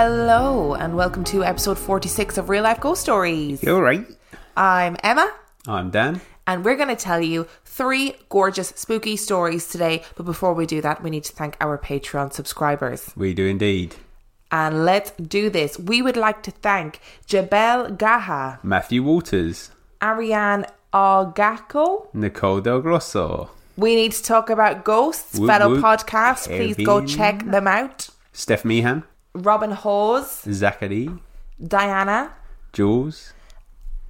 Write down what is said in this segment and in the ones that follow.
Hello, and welcome to episode 46 of Real Life Ghost Stories. You're right. I'm Emma, I'm Dan. and we're going to tell you three gorgeous, spooky stories today. But before we do that, we need to thank our Patreon subscribers. We do indeed. And let's do this. We would like to thank Jabel Gaha, Matthew Waters, Ariane Ogako. Nicole Del Grosso, We need to talk about ghosts, Whoop, fellow whoop. podcasts. Please go check them out. Steph Meehan, Robin Hawes, Zachary, Diana, Jules,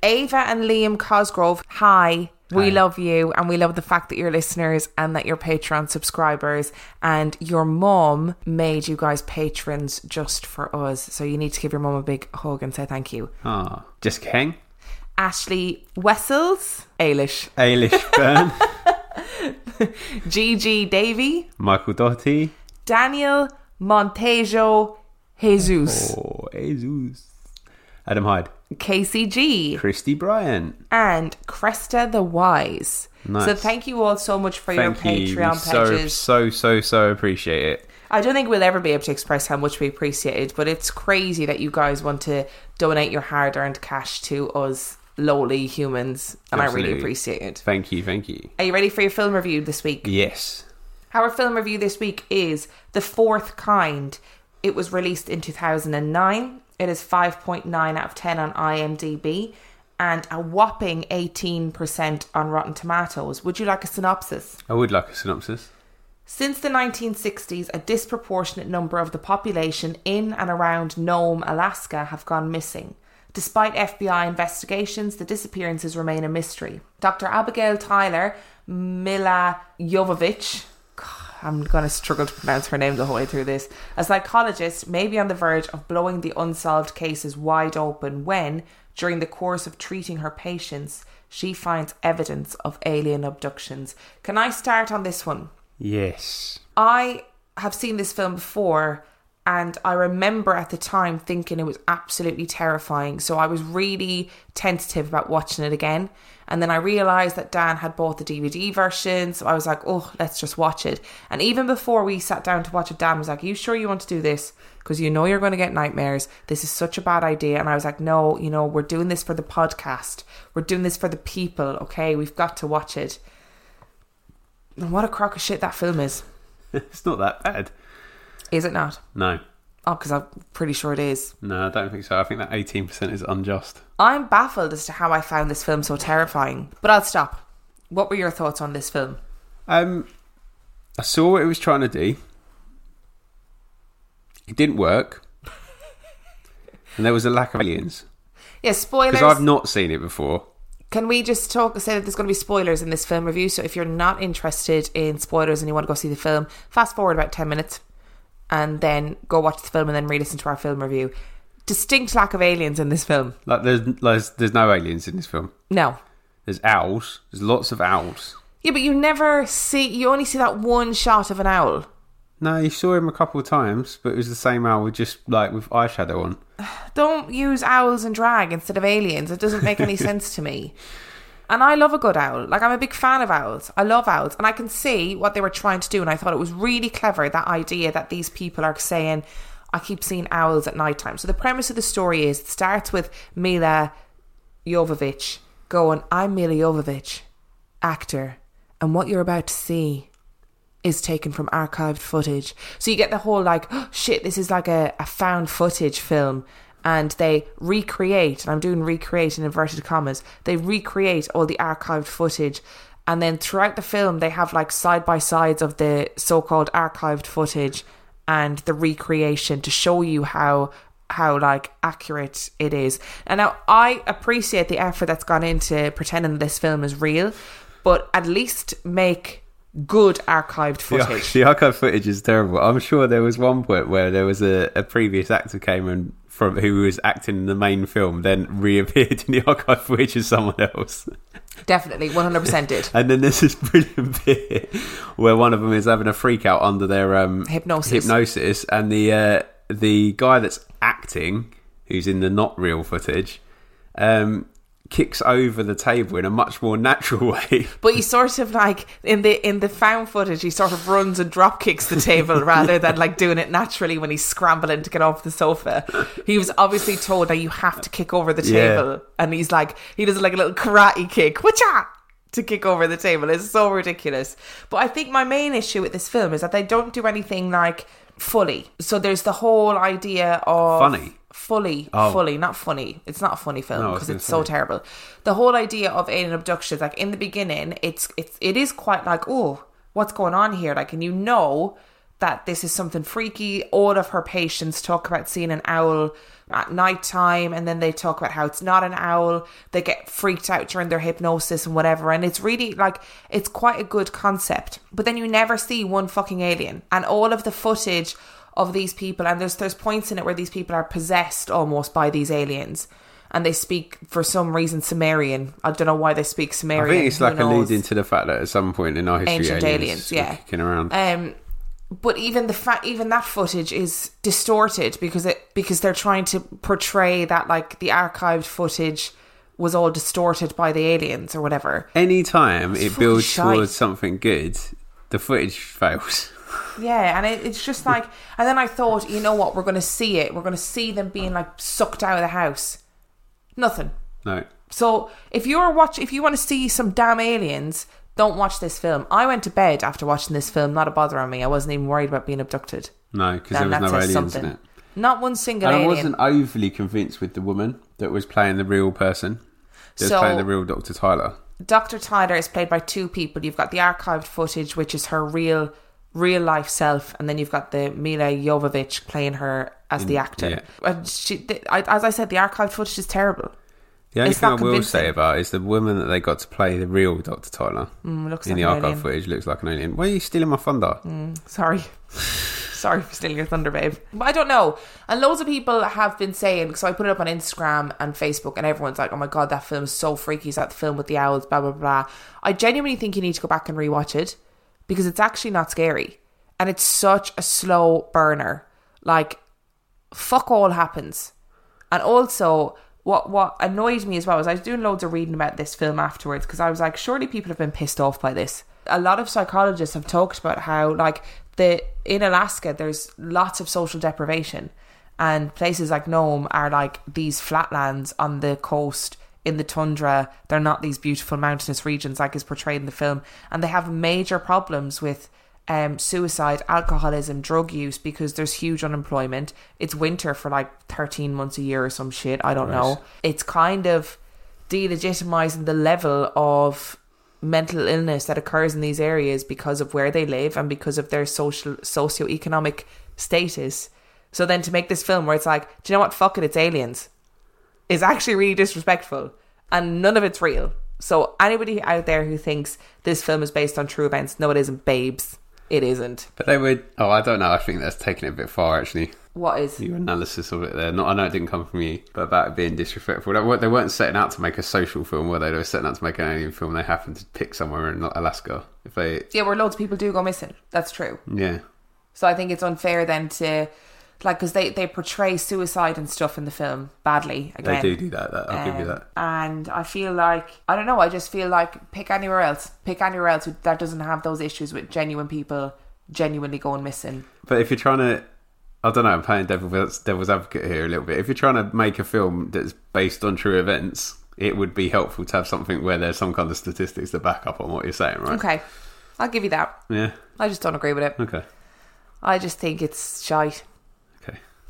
Ava and Liam Cosgrove, hi. We Hi. love you and we love the fact that you're listeners and that you're Patreon subscribers. And your mom made you guys patrons just for us. So you need to give your mom a big hug and say thank you. ah, just Heng, Ashley Wessels, Ailish, Ailish Byrne, Gigi Davy, Michael Doherty, Daniel Montejo Jesus, oh, Jesus, Adam Hyde, KCG, Christy Bryant. and Cresta the Wise. Nice. So thank you all so much for Thank your you. Patreon so, pages. so, so, so appreciate it. I don't think we'll ever be able to express how much we appreciate it, but it's crazy that you guys want to donate your hard earned cash to us lowly humans, and I really appreciate it. Thank you, thank you. Are you ready for your film review this week? Yes. Our film review this week is The Fourth Kind. It was released in 2009. It is 5.9 out of 10 on IMDb and a whopping 18% on Rotten Tomatoes. Would you like a synopsis? I would like a synopsis. Since the 1960s, a disproportionate number of the population in and around Nome, Alaska have gone missing. Despite FBI investigations, the disappearances remain a mystery. Dr. Abigail Tyler Milla Jovovich, I'm going to struggle to pronounce her name the whole way through this, a psychologist may be on the verge of blowing the unsolved cases wide open when, during the course of treating her patients, she finds evidence of alien abductions. Can I start on this one? Yes. I have seen this film before and I remember at the time thinking it was absolutely terrifying. So I was really tentative about watching it again. And then I realised that Dan had bought the DVD version. So I was like, oh, let's just watch it. And even before we sat down to watch it, Dan was like, you sure you want to do this? Because you know you're going to get nightmares. This is such a bad idea. And I was like, no, you know, we're doing this for the podcast. We're doing this for the people, okay? We've got to watch it. And what a crock of shit that film is. it's not that bad. Is it not? No. Oh, because I'm pretty sure it is. No, I don't think so. I think that 18% is unjust. I'm baffled as to how I found this film so terrifying. But I'll stop. What were your thoughts on this film? Um, I saw what it was trying to do. It didn't work, and there was a lack of aliens Yeah, spoilers. because I've not seen it before. Can we just talk? Say that there's going to be spoilers in this film review. So if you're not interested in spoilers and you want to go see the film, fast forward about ten minutes, and then go watch the film and then re-listen to our film review. Distinct lack of aliens in this film. Like there's there's, there's no aliens in this film. No. There's owls. There's lots of owls. Yeah, but you never see. You only see that one shot of an owl. No, you saw him a couple of times, but it was the same owl with just like with eyeshadow on. don't use owls and drag instead of aliens. It doesn't make any sense to me. And I love a good owl. Like I'm a big fan of owls. I love owls, and I can see what they were trying to do. And I thought it was really clever that idea that these people are saying, "I keep seeing owls at night time." So the premise of the story is it starts with Milla Jovovich going, "I'm Milla Jovovich, actor, and what you're about to see." is taken from archived footage. So you get the whole like, oh, shit, this is like a, a found footage film. And they recreate, and I'm doing recreate in inverted commas, they recreate all the archived footage. And then throughout the film, they have like side by sides of the so called archived footage and the recreation to show you how how like accurate it is. And now I appreciate the effort that's gone into pretending this film is real, but at least make good archived footage. the archive footage is terrible. I'm sure there was one point where there was a, a previous actor came and from who was acting in the main film, then reappeared in the archive footage as someone else. Definitely, 100% did. And then there's this brilliant bit where one of them is having a freak out under their um, Hypnosis. hypnosis, and the uh, the guy that's acting, who's in the not real footage, um, kicks over the table in a much more natural way. But he sort of like in the in the found footage, he sort of runs and drop kicks the table rather than like doing it naturally when he's scrambling to get off the sofa. He was obviously told that you have to kick over the Yeah. table, and he's like he does like a little karate kick, whatcha to kick over the table. It's so ridiculous. But I think my main issue with this film is that they don't do anything like fully. So there's the whole idea of Funny? Fully, Oh. fully, not funny. It's not a funny film No, because gonna it's so terrible. The whole idea of alien abductions, like in the beginning, it's it's it is quite like, oh, what's going on here? Like, and you know that this is something freaky. All of her patients talk about seeing an owl at night time, and then they talk about how it's not an owl. They get freaked out during their hypnosis and whatever, and it's really like it's quite a good concept. But then you never see one fucking alien, and all of the footage of these people, and there's there's points in it where these people are possessed almost by these aliens. And they speak for some reason Sumerian. I don't know why they speak Sumerian. I think it's like alluding to the fact that at some point in our history, Ancient aliens, aliens, yeah. kicking around. Um, but even the fa- even that footage is distorted because it because they're trying to portray that like the archived footage was all distorted by the aliens or whatever. Anytime it builds shite. towards something good, the footage fails. Yeah, and it, it's just like, and then I thought, you know what, we're going to see it. We're going to see them being like sucked out of the house. Nothing. No. So if you're watch, if you want to see some damn aliens, don't watch this film. I went to bed after watching this film. Not a bother on me. I wasn't even worried about being abducted. No, because there was no aliens something. in it. Not one single And I alien. wasn't overly convinced with the woman that was playing the real person. That was playing the real Dr. Tyler. Dr. Tyler is played by two people. You've got the archived footage, which is her real, real life self, and then you've got the Milla Jovovich playing her as the actor. yeah. And she, the, I, as I said, the archived footage is terrible. The only It's thing I will say about it is the woman that they got to play the real Dr. Tyler Mm, looks in like the archive alien. footage looks like an alien. Why are you stealing my thunder? Sorry. Sorry for stealing your thunder, babe. But I don't know. And loads of people have been saying, so I put it up on Instagram and Facebook, and everyone's like, oh my God, that film is so freaky. Is that the film with the owls? Blah, blah, blah. I genuinely think you need to go back and rewatch it because it's actually not scary. And it's such a slow burner. Like, fuck all happens. And also, what what annoyed me as well is I was doing loads of reading about this film afterwards because I was like, surely people have been pissed off by this. A lot of psychologists have talked about how, like, the in Alaska, there's lots of social deprivation, and places like Nome are like these flatlands on the coast in the tundra. They're not these beautiful mountainous regions like is portrayed in the film, and they have major problems with um, suicide, alcoholism, drug use because there's huge unemployment. It's winter for like 13 months a year or some shit. I don't know. It's kind of delegitimizing the level of mental illness that occurs in these areas because of where they live and because of their social socioeconomic status. So then to make this film where it's like, do you know what? Fuck it, it's aliens is actually really disrespectful and none of it's real. So anybody out there who thinks this film is based on true events, no it isn't, babes. It isn't. But they would. Oh, I don't know. I think that's taking it a bit far, actually. What is? Your analysis of it there. Not, I know it didn't come from you, but about it being disrespectful. They weren't, they weren't setting out to make a social film, were they? They were setting out to make an alien film. They happened to pick somewhere in Alaska. If they, Yeah, where loads of people do go missing. That's true. yeah, So I think it's unfair then to, like, because they, they portray suicide and stuff in the film badly. they do do that. that I'll give you Um, that. And I feel like I don't know. I just feel like pick anywhere else. Pick anywhere else that doesn't have those issues with genuine people genuinely going missing. But if you're trying to, I don't know, I'm playing devil's, devil's advocate here a little bit. If you're trying to make a film that's based on true events, it would be helpful to have something where there's some kind of statistics to back up on what you're saying, right? Okay, I'll give you that. Yeah. I just don't agree with it. Okay. I just think it's shite.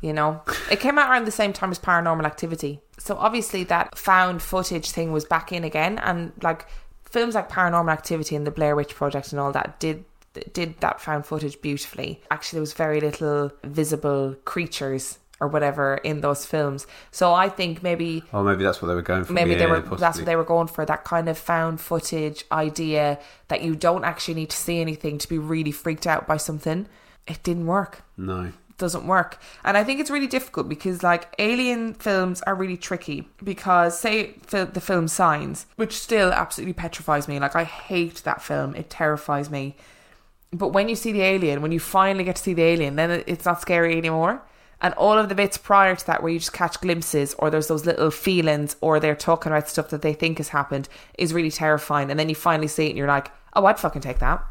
You know, it came out around the same time as Paranormal Activity. So obviously that found footage thing was back in again, and like films like Paranormal Activity and the Blair Witch Project and all that did did that found footage beautifully. Actually, there was very little visible creatures or whatever in those films. So I think maybe Oh, maybe that's what they were going for. maybe they Yeah, were that's what they were going for that kind of found footage idea that you don't actually need to see anything to be really freaked out by something. It didn't work No. Doesn't work. And I think it's really difficult because like alien films are really tricky because say the film Signs, which still absolutely petrifies me. Like I hate that film. It terrifies me. But when you see the alien, when you finally get to see the alien, then it's not scary anymore. And all of the bits prior to that, where you just catch glimpses, or there's those little feelings, or they're talking about stuff that they think has happened, is really terrifying. And then you finally see it, and you're like, "Oh, I'd fucking take that.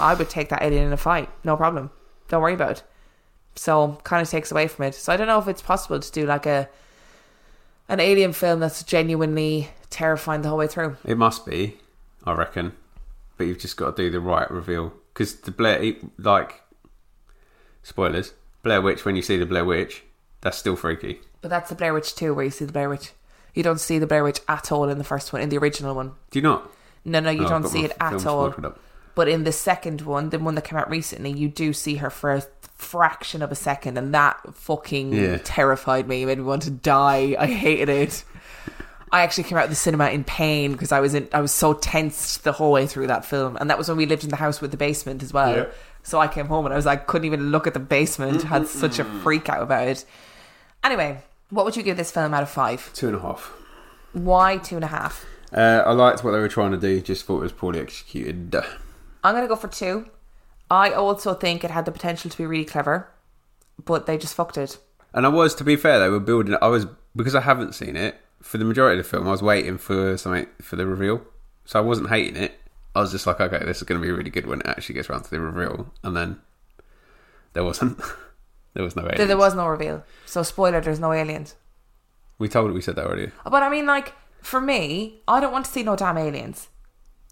I would take that alien in a fight, no problem. Don't worry about it." So kind of takes away from it. So I don't know if it's possible to do like a an alien film that's genuinely terrifying the whole way through. It must be, I reckon. But you've just got to do the right reveal. Because the Blair, like, spoilers, Blair Witch, when you see the Blair Witch, that's still freaky. But that's the Blair Witch too, where you see the Blair Witch. You don't see the Blair Witch at all in the first one, in the original one. Do you not? No, no, you Oh, don't see it at all. But in the second one, the one that came out recently, you do see her for a fraction of a second, and that fucking Yeah. terrified me. It made me want to die. I hated it. I actually came out of the cinema in pain because I was in, I was so tensed the whole way through that film, and that was when we lived in the house with the basement as well. Yeah. So I came home and I was like, couldn't even look at the basement. Had such a freak out about it. Anyway, what would you give this film out of five? Two and a half. Why two and a half? Uh, I liked what they were trying to do, just thought it was poorly executed. I'm gonna go for two. I also think it had the potential to be really clever, but they just fucked it. And I was, to be fair, they were building. I was because I haven't seen it for the majority of the film. I was waiting for something for the reveal, so I wasn't hating it. I was just like, okay, this is going to be really good when it actually gets around to the reveal, and then there wasn't. there was no aliens. There, there was no reveal. So spoiler, there's no aliens. We told we said that already. But I mean, like for me, I don't want to see no damn aliens.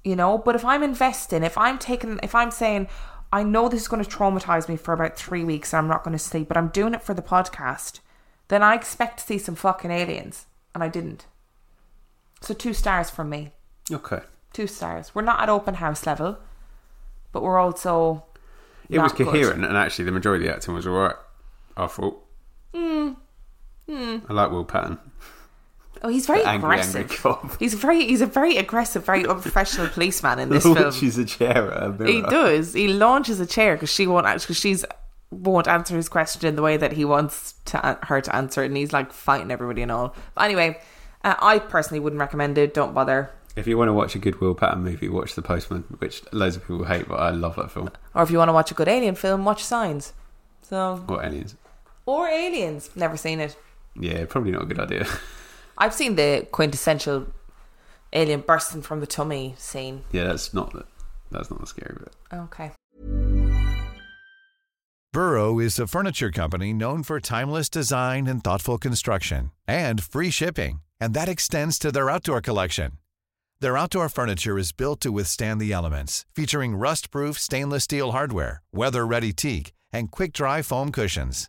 You know. But if I'm investing, if I'm taking, if I'm saying, I know this is going to traumatize me for about three weeks, and I'm not going to sleep, but I'm doing it for the podcast, then I expect to see some fucking aliens, and I didn't. So two stars from me. Okay, Two stars. We're not at open house level, but we're also. it was not good. coherent, and actually, the majority of the acting was alright. I thought. Hmm. I like Will Patton. Oh, he's very angry, aggressive. angry cop. He's very, he's a very aggressive, very unprofessional policeman in this film. He launches a chair at a mirror. He does. He launches a chair because she won't because she's won't answer his question in the way that he wants to her to answer it, and he's like fighting everybody and all. But anyway, uh, I personally wouldn't recommend it. Don't bother. If you want to watch a good Will Patton movie, watch The Postman, which loads of people hate, but I love that film. Or if you want to watch a good alien film, watch Signs. So Or Aliens. or Aliens. Never seen it. Yeah, probably not a good idea. I've seen the quintessential alien bursting from the tummy scene. yeah, that's not the, that's not the scary bit. Okay. Burrow is a furniture company known for timeless design and thoughtful construction and free shipping, and that extends to their outdoor collection. Their outdoor furniture is built to withstand the elements, featuring rust-proof stainless steel hardware, weather-ready teak, and quick-dry foam cushions.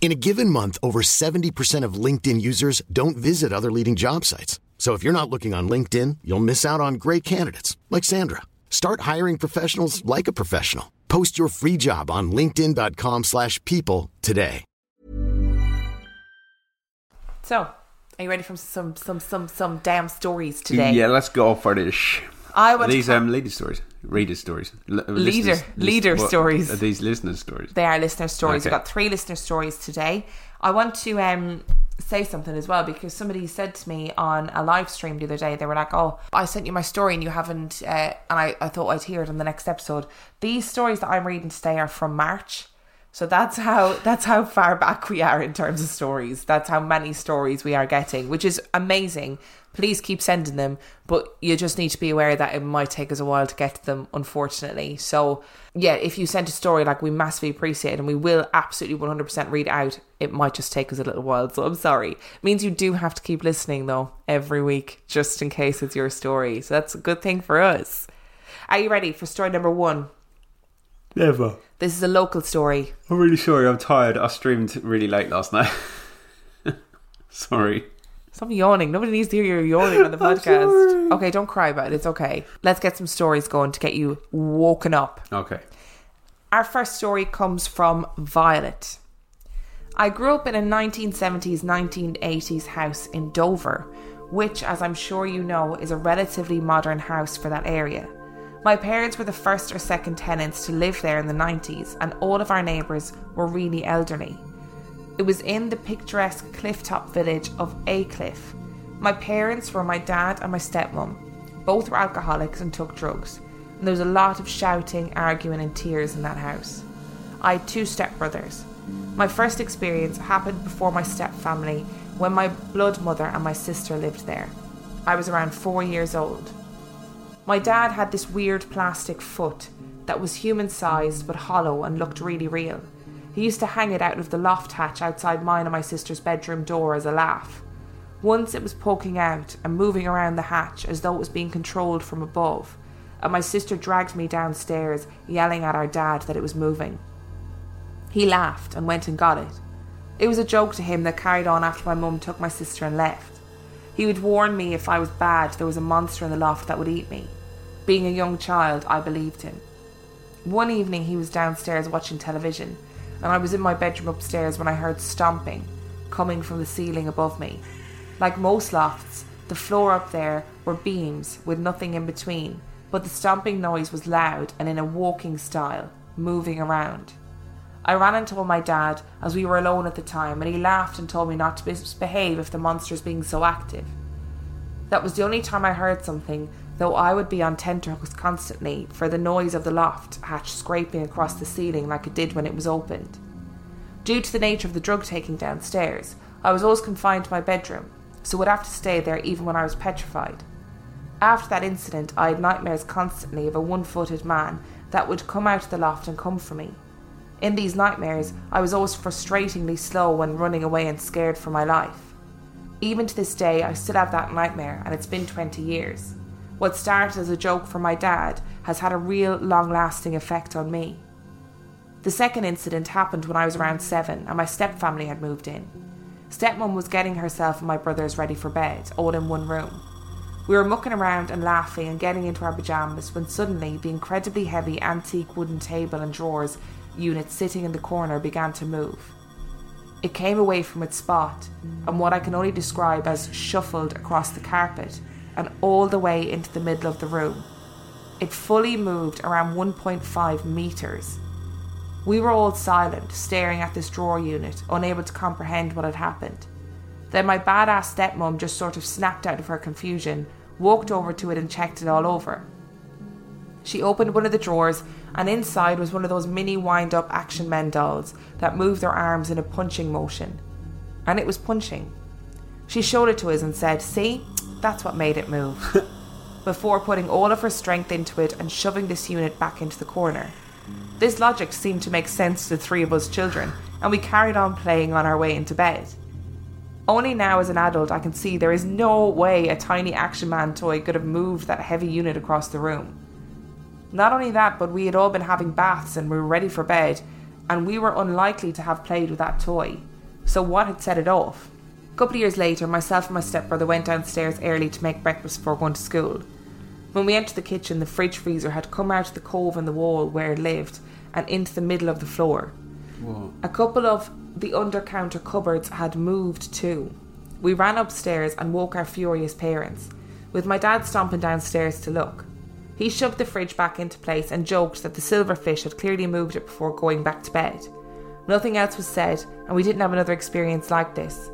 In a given month, over 70% of LinkedIn users don't visit other leading job sites. So if you're not looking on LinkedIn, you'll miss out on great candidates like Sandra. Start hiring professionals like a professional. Post your free job on linkedin.com/people slash people today. So, are you ready for some some some some damn stories today? Yeah, let's go for this. I Are want these to um lady stories, reader stories, L- Leader- listeners- leader what- stories. Are these listener stories? They are listener stories. We've got three listener stories today. I want to um, say something as well because somebody said to me on a live stream the other day, they were like, Oh, I sent you my story and you haven't, uh, and I, I thought I'd hear it on the next episode. These stories that I'm reading today are from March. So that's how that's how far back we are in terms of stories. That's how many stories we are getting, which is amazing. Please keep sending them, but you just need to be aware that it might take us a while to get to them, unfortunately. So yeah, if you sent a story, like we massively appreciate it, and we will absolutely one hundred percent read out. It might just take us a little while, so I'm sorry. It means you do have to keep listening though every week, just in case it's your story. So that's a good thing for us. Are you ready for story number one? Never. This is a local story. I'm really sorry. I'm tired. I streamed really late last night. sorry. Stop yawning. Nobody needs to hear you yawning on the podcast. Okay, don't cry about it. It's okay. Let's get some stories going to get you woken up. Okay. Our first story comes from Violet. I grew up in a 1970s, 1980s house in Dover, which, as I'm sure you know, is a relatively modern house for that area. My parents were the first or second tenants to live there in the 90s, and all of our neighbours were really elderly. It was in the picturesque clifftop village of Aycliffe. My parents were my dad and my stepmom. Both were alcoholics and took drugs, and there was a lot of shouting, arguing, and tears in that house. I had two stepbrothers. My first experience happened before my stepfamily when my blood mother and my sister lived there. I was around four years old. My dad had this weird plastic foot that was human sized but hollow and looked really real. He used to hang it out of the loft hatch outside mine and my sister's bedroom door as a laugh. Once it was poking out and moving around the hatch as though it was being controlled from above, and my sister dragged me downstairs, yelling at our dad that it was moving. He laughed and went and got it. It was a joke to him that carried on after my mum took my sister and left. He would warn me if I was bad, there was a monster in the loft that would eat me. Being a young child, I believed him. One evening, he was downstairs watching television, and I was in my bedroom upstairs when I heard stomping coming from the ceiling above me. Like most lofts, the floor up there were beams with nothing in between, but the stomping noise was loud and in a walking style, moving around. I ran and told my dad, as we were alone at the time, and he laughed and told me not to misbehave if the monster monster's being so active. That was the only time I heard something, though I would be on tenterhooks constantly for the noise of the loft hatch scraping across the ceiling like it did when it was opened. Due to the nature of the drug taking downstairs, I was always confined to my bedroom, so would have to stay there even when I was petrified. After that incident, I had nightmares constantly of a one footed man that would come out of the loft and come for me. In these nightmares, I was always frustratingly slow when running away and scared for my life. Even to this day, I still have that nightmare, and it's been 20 years. What started as a joke for my dad has had a real long lasting effect on me. The second incident happened when I was around seven and my stepfamily had moved in. Stepmom was getting herself and my brothers ready for bed, all in one room. We were mucking around and laughing and getting into our pyjamas when suddenly the incredibly heavy antique wooden table and drawers unit sitting in the corner began to move. It came away from its spot and what I can only describe as shuffled across the carpet and all the way into the middle of the room. It fully moved around 1.5 metres. We were all silent, staring at this drawer unit, unable to comprehend what had happened. Then my badass stepmom just sort of snapped out of her confusion, walked over to it and checked it all over. She opened one of the drawers, and inside was one of those mini wind up action men dolls that move their arms in a punching motion. And it was punching. She showed it to us and said, See, that's what made it move. Before putting all of her strength into it and shoving this unit back into the corner. This logic seemed to make sense to the three of us children, and we carried on playing on our way into bed. Only now, as an adult, I can see there is no way a tiny Action Man toy could have moved that heavy unit across the room. Not only that, but we had all been having baths and we were ready for bed, and we were unlikely to have played with that toy. So, what had set it off? A couple of years later, myself and my stepbrother went downstairs early to make breakfast before going to school. When we entered the kitchen, the fridge freezer had come out of the cove in the wall where it lived and into the middle of the floor. Whoa. A couple of the under counter cupboards had moved too. We ran upstairs and woke our furious parents, with my dad stomping downstairs to look. He shoved the fridge back into place and joked that the silverfish had clearly moved it before going back to bed. Nothing else was said, and we didn't have another experience like this.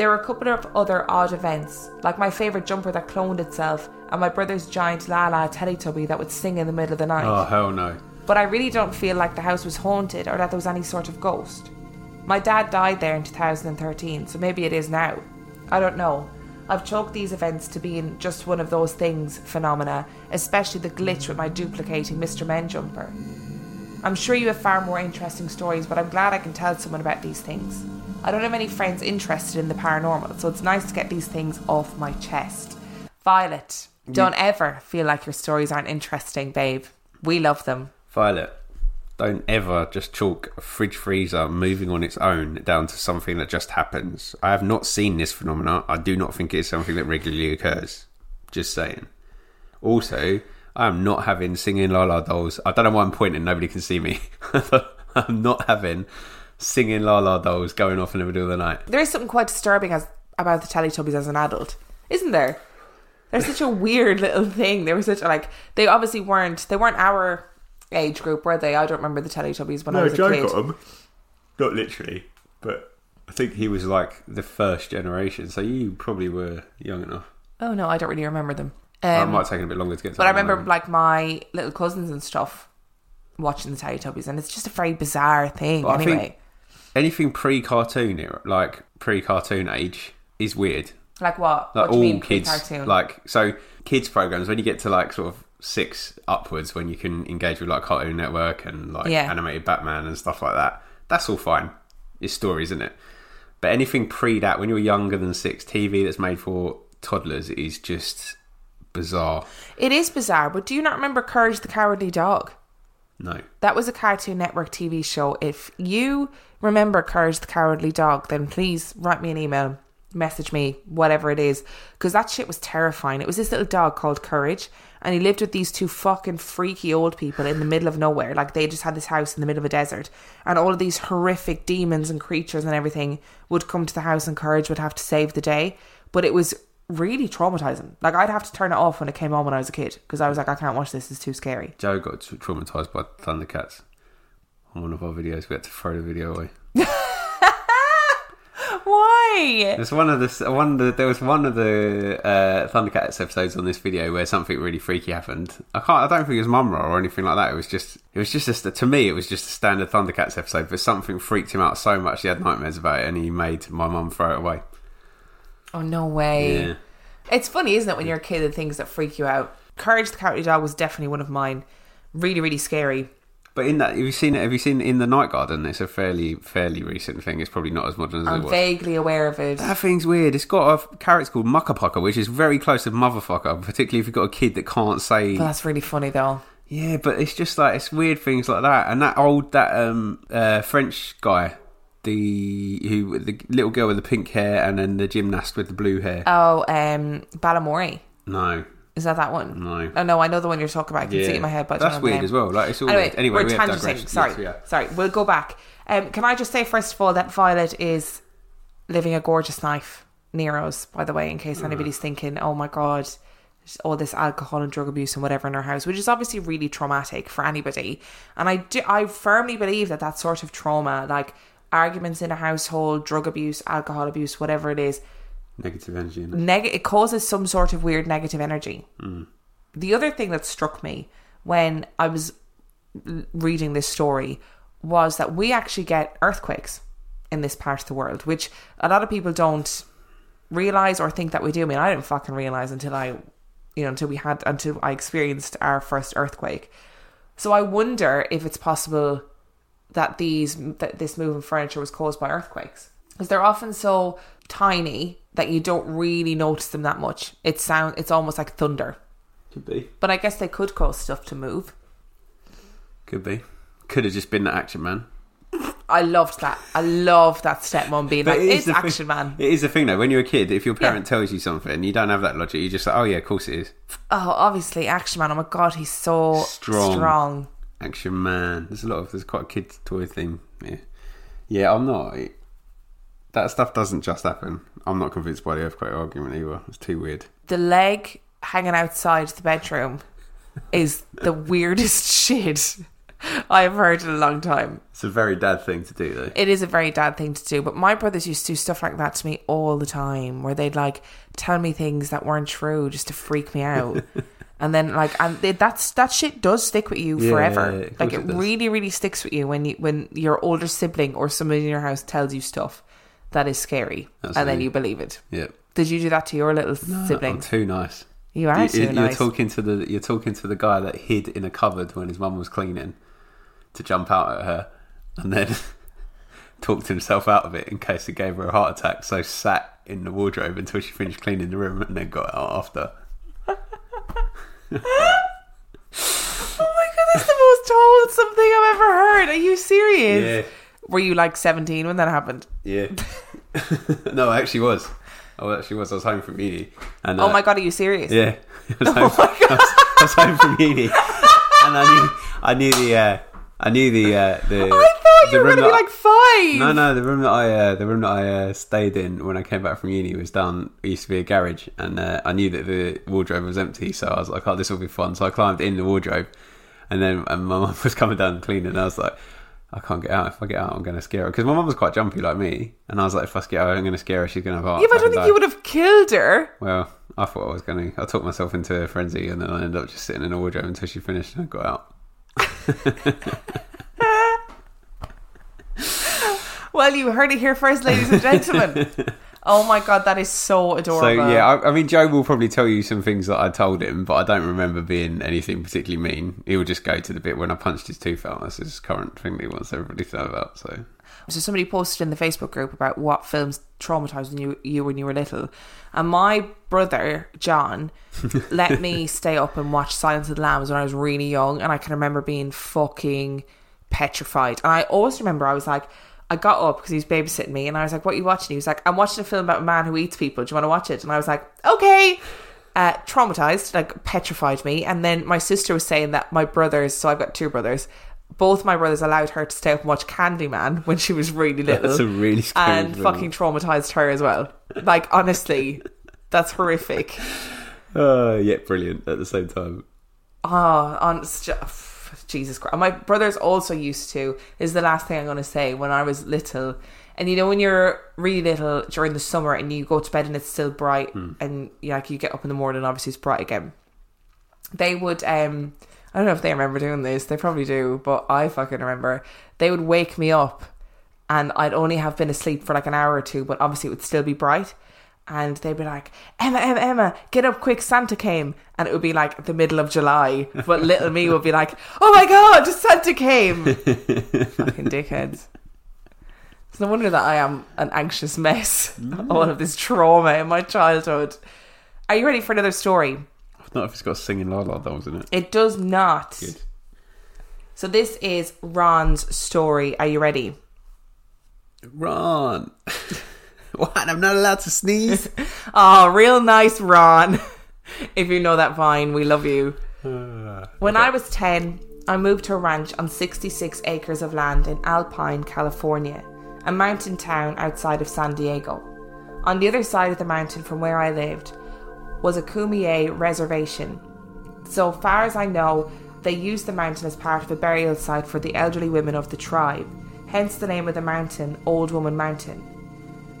There were a couple of other odd events, like my favourite jumper that cloned itself and my brother's giant Laa-Laa Teletubby that would sing in the middle of the night. Oh hell no. But I really don't feel like the house was haunted or that there was any sort of ghost. My dad died there in 2013, so maybe it is now. I don't know. I've chalked these events to being just one of those things phenomena, especially the glitch with my duplicating Mr. Men jumper. I'm sure you have far more interesting stories, but I'm glad I can tell someone about these things. I don't have any friends interested in the paranormal, so it's nice to get these things off my chest. Violet, don't ever feel like your stories aren't interesting, babe. We love them. Violet, don't ever just chalk a fridge freezer moving on its own down to something that just happens. I have not seen this phenomena. I do not think it is something that regularly occurs. Just saying. Also, I am not having singing La La Dolls. I don't know why I'm pointing, nobody can see me. I'm not having singing La La Dolls going off in the middle of the night. There is something quite disturbing as, about the Teletubbies as an adult, isn't there? They're such a weird little thing. They were such a, like they obviously weren't they weren't our age group, were they? I don't remember the Teletubbies when I was a kid. got them. Not literally, but I think he was like the first generation, so you probably were young enough. Oh no, I don't really remember them. I Um, might have taken a bit longer to get to but I remember one. like my little cousins and stuff watching the Teletubbies, and it's just a very bizarre thing. But I anyway, think anything pre-cartoon era, like pre-cartoon age, is weird. like what? Like what do all mean kids, pre-cartoon? like so kids programs. When you get to like sort of six upwards, when you can engage with like Cartoon Network and like Yeah. animated Batman and stuff like that, that's all fine. It's stories, isn't it? But anything pre that, when you're younger than six, TV that's made for toddlers is just bizarre. it is bizarre. But do you not remember Courage the Cowardly Dog? No, That was a Cartoon Network TV show. If you remember Courage the Cowardly Dog, then please write me an email, message me, whatever it is, because that shit was terrifying. It was this little dog called Courage, and he lived with these two fucking freaky old people in the middle of nowhere. Like they just had this house in the middle of a desert, and all of these horrific demons and creatures and everything would come to the house, and Courage would have to save the day. But it was really traumatizing. Like I'd have to turn it off when it came on when I was a kid because I was like, I can't watch this. It's too scary. Joe got traumatized by Thundercats. On one of our videos, we had to throw the video away. Why? There's one of the one of the, there was one of the uh, Thundercats episodes on this video where something really freaky happened. I can't. I don't think it was Mumm-Ra or anything like that. It was just. It was just a, to me. It was just a standard Thundercats episode, but something freaked him out so much he had nightmares about it, and he made my mum throw it away. Oh no way! Yeah. It's funny, isn't it, when you're a kid, the things that freak you out. Courage the Cowardly Dog was definitely one of mine. Really, really scary. But in that, have you seen it? Have you seen in the Night Garden? It's a fairly fairly recent thing. It's probably not as modern as it I'm was. vaguely aware of it. That thing's weird. It's got a character called Makka Pakka, which is very close to Motherfucker, particularly if you've got a kid that can't say But that's really funny though. Yeah, but it's just like it's weird things like that, and that old that um uh French guy, the who the little girl with the pink hair, and then the gymnast with the blue hair. Oh, um, Balamory. no, Is that that one? No. Oh no, I know the one you're talking about. I can see it in my head, but that's weird as well. Like it's all Anyway, weird. Anyway, we're we tangenting. Sorry, Yes, we sorry. We'll go back. Um, can I just say first of all that Violet is living a gorgeous life, Nero's, by the way, in case anybody's thinking, oh my god, all this alcohol and drug abuse and whatever in her house, which is obviously really traumatic for anybody. And I do, I firmly believe that that sort of trauma, like arguments in a household, drug abuse, alcohol abuse, whatever it is, Negative energy. In it. neg- it causes some sort of weird negative energy. Mm. The other thing that struck me when I was reading this story was that we actually get earthquakes in this part of the world, which a lot of people don't realize or think that we do. I mean, I didn't fucking realize until I, you know, until we had until I experienced our first earthquake. So I wonder if it's possible that these that this move in furniture was caused by earthquakes because they're often so tiny that you don't really notice them that much. It sound it's almost like thunder, Could be. but I guess they could cause stuff to move. Could be. Could have just been the action man. I loved that. I loved that stepmom being like, it is "It's action thing, man." It is the thing though. When you're a kid, if your parent Yeah. tells you something, you don't have that logic. You just like, oh yeah, of course it is. Oh, obviously, action man. Oh my god, he's so Strong. strong. Action man. There's a lot of there's quite a kid toy theme. Yeah, yeah. I'm not. It, that stuff doesn't just happen. I'm not convinced by the earthquake argument either. It's too weird. The leg hanging outside the bedroom is the weirdest shit I have heard in a long time. It's a very dad thing to do though. It is a very dad thing to do, but my brothers used to do stuff like that to me all the time, where they'd like tell me things that weren't true just to freak me out. And then like and it, that's that shit does stick with you Yeah, forever. of like course it really, really sticks with you when you when your older sibling or somebody in your house tells you stuff that is scary, and then you believe it. Yeah. Did you do that to your little I'm too nice. You are You- too you- nice. You're talking to the you're talking to the guy that hid in a cupboard when his mum was cleaning to jump out at her, and then talked himself out of it in case it gave her a heart attack. So sat in the wardrobe until she finished cleaning the room, and then got out after. Oh my god, that's the most wholesome thing I've ever heard. Are you serious? Yeah. Were you like 17 when that happened? Yeah. no, I actually was. I actually was. I was home from uni. And, oh uh, my god, are you serious? Yeah. I was, home from, I, was, I was home from uni, and I knew I knew the uh, I knew the uh, the. I thought you were room going to be like five. No, no, the room that I uh, the room that I uh, stayed in when I came back from uni was down. It used to be a garage, and uh, I knew that the wardrobe was empty, so I was like, "Oh, this will be fun." So I climbed in the wardrobe, and then and my mum was coming down to clean and I was like, "I can't get out. If I get out, I'm going to scare her." Because my mum was quite jumpy like me, and I was like, "If I get out, I'm going to scare her. She's going to have a heart Yeah, but I don't think die." you would have killed her. Well, I thought I was going to. I talked myself into a frenzy, and then I ended up just sitting in a wardrobe until she finished, and I got out. Well, you heard it here first, ladies and gentlemen. oh my god, that is so adorable. So yeah, I, I mean, Joe will probably tell you some things that I told him, but I don't remember being anything particularly mean. He will just go to the bit when I punched his tooth out. That's his current thing that he wants everybody to know about. So So somebody posted in the Facebook group about what films traumatized you, you when you were little, and my brother John let me stay up and watch Silence of the Lambs when I was really young, and I can remember being fucking petrified. And I always remember I was like. I got up because he was babysitting me, and I was like, "What are you watching?" He was like, "I'm watching a film about a man who eats people. Do you want to watch it?" And I was like, "Okay." Uh, traumatized, like petrified me. And then my sister was saying that my brothers, so I've got two brothers, both my brothers allowed her to stay up and watch Candyman when she was really little. That's a really scary and fucking traumatized her as well. Like honestly, that's horrific. uh, yeah, brilliant at the same time. Oh, on Jesus Christ. My brothers also used to. Is the last thing I'm going to say. When I was little, and you know when you're really little during the summer and you go to bed and it's still bright, and you like you get up in the morning, obviously it's bright again. They would. um I don't know if they remember doing this. They probably do, but I fucking remember. They would wake me up, and I'd only have been asleep for like an hour or two, but obviously it would still be bright. And they'd be like, Emma, Emma, Emma, get up quick, Santa came. And it would be like the middle of July. But little me would be like, oh my God, Santa came. Fucking dickheads. It's no wonder that I am an anxious mess. All of this trauma in my childhood. Are you ready for another story? Not if it's got singing la la dolls in it. It does not. Good. So this is Ron's story. Are you ready? Ron, what? I'm not allowed to sneeze. Oh, real nice, Ron. if you know that vine, we love you. Uh, when I was 10, I moved to a ranch on 66 acres of land in Alpine, California, a mountain town outside of San Diego. On the other side of the mountain from where I lived was a Kumeyaay reservation. So far as I know, they used the mountain as part of a burial site for the elderly women of the tribe, hence the name of the mountain, Old Woman Mountain.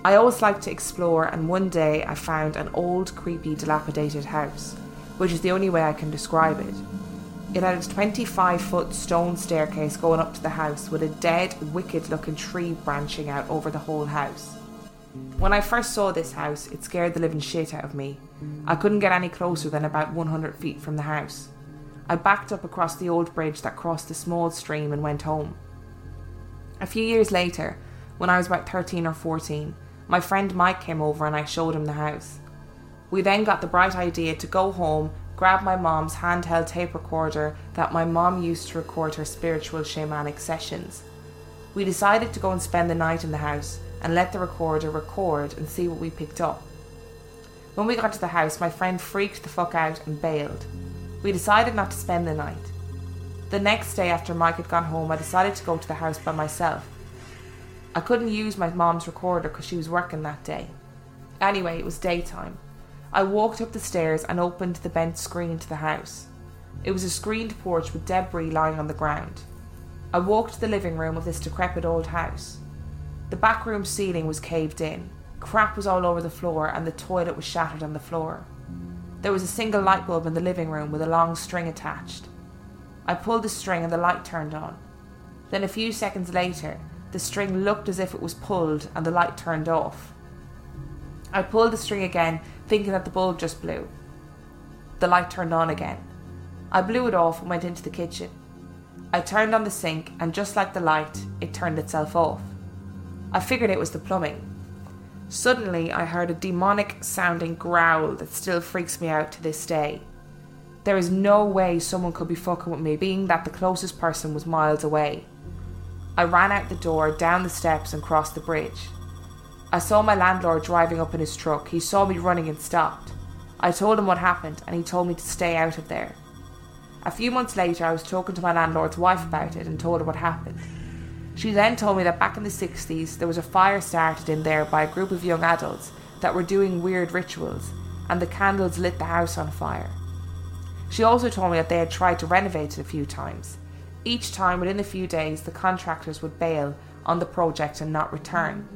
I always liked to explore, and one day I found an old, creepy, dilapidated house, which is the only way I can describe it. It had a 25 foot stone staircase going up to the house with a dead, wicked looking tree branching out over the whole house. When I first saw this house, it scared the living shit out of me. I couldn't get any closer than about 100 feet from the house. I backed up across the old bridge that crossed the small stream and went home. A few years later, when I was about 13 or 14, my friend Mike came over and I showed him the house. We then got the bright idea to go home, grab my mom's handheld tape recorder that my mom used to record her spiritual shamanic sessions. We decided to go and spend the night in the house and let the recorder record and see what we picked up. When we got to the house, my friend freaked the fuck out and bailed. We decided not to spend the night. The next day, after Mike had gone home, I decided to go to the house by myself. I couldn't use my mom's recorder because she was working that day. Anyway, it was daytime. I walked up the stairs and opened the bent screen to the house. It was a screened porch with debris lying on the ground. I walked to the living room of this decrepit old house. The back room ceiling was caved in. Crap was all over the floor and the toilet was shattered on the floor. There was a single light bulb in the living room with a long string attached. I pulled the string and the light turned on. Then a few seconds later, the string looked as if it was pulled and the light turned off. I pulled the string again, thinking that the bulb just blew. The light turned on again. I blew it off and went into the kitchen. I turned on the sink, and just like the light, it turned itself off. I figured it was the plumbing. Suddenly, I heard a demonic sounding growl that still freaks me out to this day. There is no way someone could be fucking with me, being that the closest person was miles away. I ran out the door, down the steps, and crossed the bridge. I saw my landlord driving up in his truck. He saw me running and stopped. I told him what happened, and he told me to stay out of there. A few months later, I was talking to my landlord's wife about it and told her what happened. She then told me that back in the 60s, there was a fire started in there by a group of young adults that were doing weird rituals, and the candles lit the house on fire. She also told me that they had tried to renovate it a few times. Each time, within a few days, the contractors would bail on the project and not return.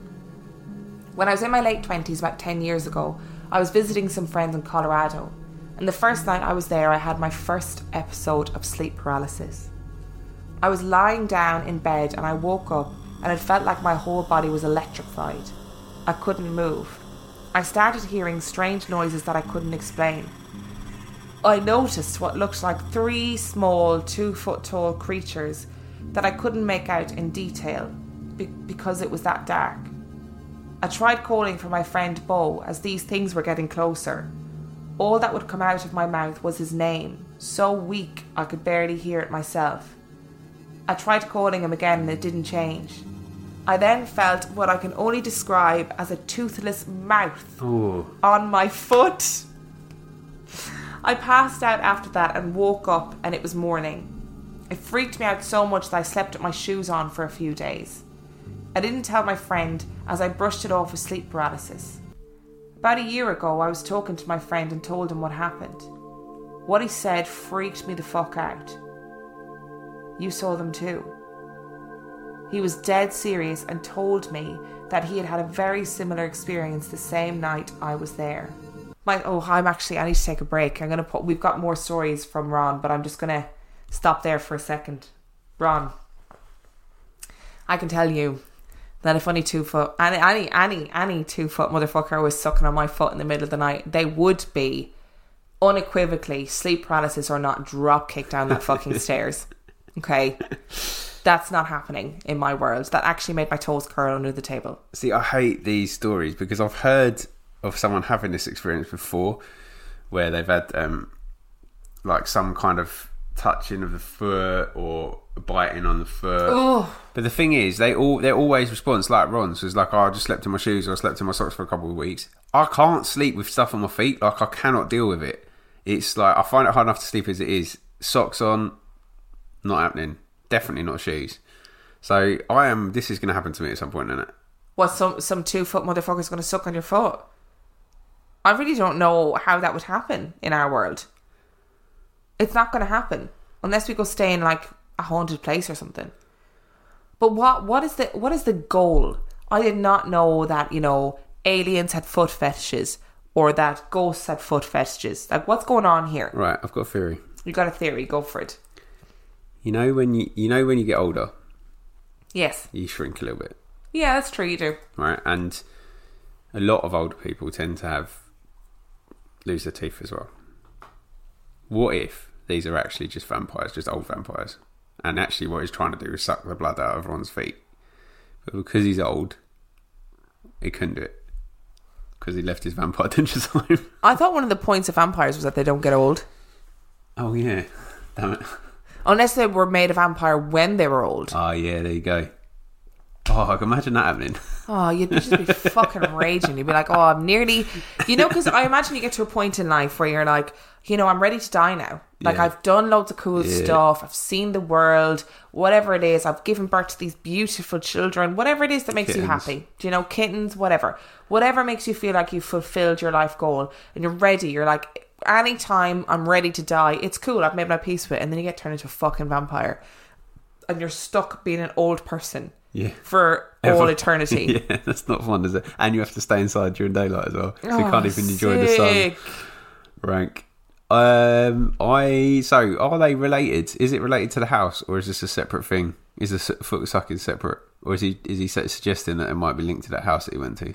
When I was in my late 20s, about 10 years ago, I was visiting some friends in Colorado, and the first night I was there, I had my first episode of sleep paralysis. I was lying down in bed and I woke up, and it felt like my whole body was electrified. I couldn't move. I started hearing strange noises that I couldn't explain. I noticed what looked like three small, two foot tall creatures that I couldn't make out in detail be- because it was that dark. I tried calling for my friend Bo as these things were getting closer. All that would come out of my mouth was his name, so weak I could barely hear it myself. I tried calling him again and it didn't change. I then felt what I can only describe as a toothless mouth Ooh. on my foot. I passed out after that and woke up and it was morning. It freaked me out so much that I slept with my shoes on for a few days. I didn't tell my friend as I brushed it off with sleep paralysis. About a year ago, I was talking to my friend and told him what happened. What he said freaked me the fuck out. You saw them too. He was dead serious and told me that he had had a very similar experience the same night I was there. My oh, I'm actually I need to take a break. I'm gonna put. We've got more stories from Ron, but I'm just gonna stop there for a second. Ron, I can tell you that if any two foot any any any any two foot motherfucker was sucking on my foot in the middle of the night, they would be unequivocally sleep paralysis or not drop kicked down that fucking stairs. Okay. That's not happening in my world. That actually made my toes curl under the table. See, I hate these stories because I've heard of someone having this experience before, where they've had um, like some kind of touching of the foot or biting on the foot. Oh, But the thing is, they all they're always response like Ron's was like, oh, I just slept in my shoes or I slept in my socks for a couple of weeks. I can't sleep with stuff on my feet. Like I cannot deal with it. It's like I find it hard enough to sleep as it is. Socks on, not happening. Definitely not shoes. So I am. This is going to happen to me at some point, isn't it? what some some two foot motherfucker's going to suck on your foot? I really don't know how that would happen in our world. It's not going to happen unless we go stay in like a haunted place or something. But what what is the what is the goal? I did not know that you know aliens had foot fetishes or that ghosts had foot fetishes. Like what's going on here? Right. I've got a theory. You got a theory? Go for it. You know when you you know when you get older, Yes. you shrink a little bit, Yeah, that's true. You do. right? And a lot of older people tend to have lose their teeth as well. What if these are actually just vampires, just old vampires, and actually what he's trying to do is suck the blood out of everyone's feet, but because he's old, he couldn't do it because he left his vampire dentures home. I thought one of the points of vampires was that they don't get old. oh yeah, damn it. Unless they were made a vampire when they were old. Oh yeah, there you go. Oh, I can imagine that happening. Oh, you'd just be fucking raging. You'd be like, oh, I'm nearly, you know, because I imagine you get to a point in life where you're like, you know, I'm ready to die now. Like, Yeah. I've done loads of cool Yeah. stuff. I've seen the world, whatever it is. I've given birth to these beautiful children, whatever it is that makes you happy. Do you know, kittens, whatever. Whatever makes you feel like you've fulfilled your life goal and you're ready. You're like, anytime I'm ready to die, it's cool. I've made my peace with it. And then you get turned into a fucking vampire and you're stuck being an old person Yeah. for all eternity. yeah, that's not fun, is it? And you have to stay inside during daylight as well, so you Oh, can't even enjoy the sun. Rank. Um, I so are they related? Is it related to the house, or is this a separate thing? Is the foot sucking separate, or is he is he suggesting that it might be linked to that house that he went to?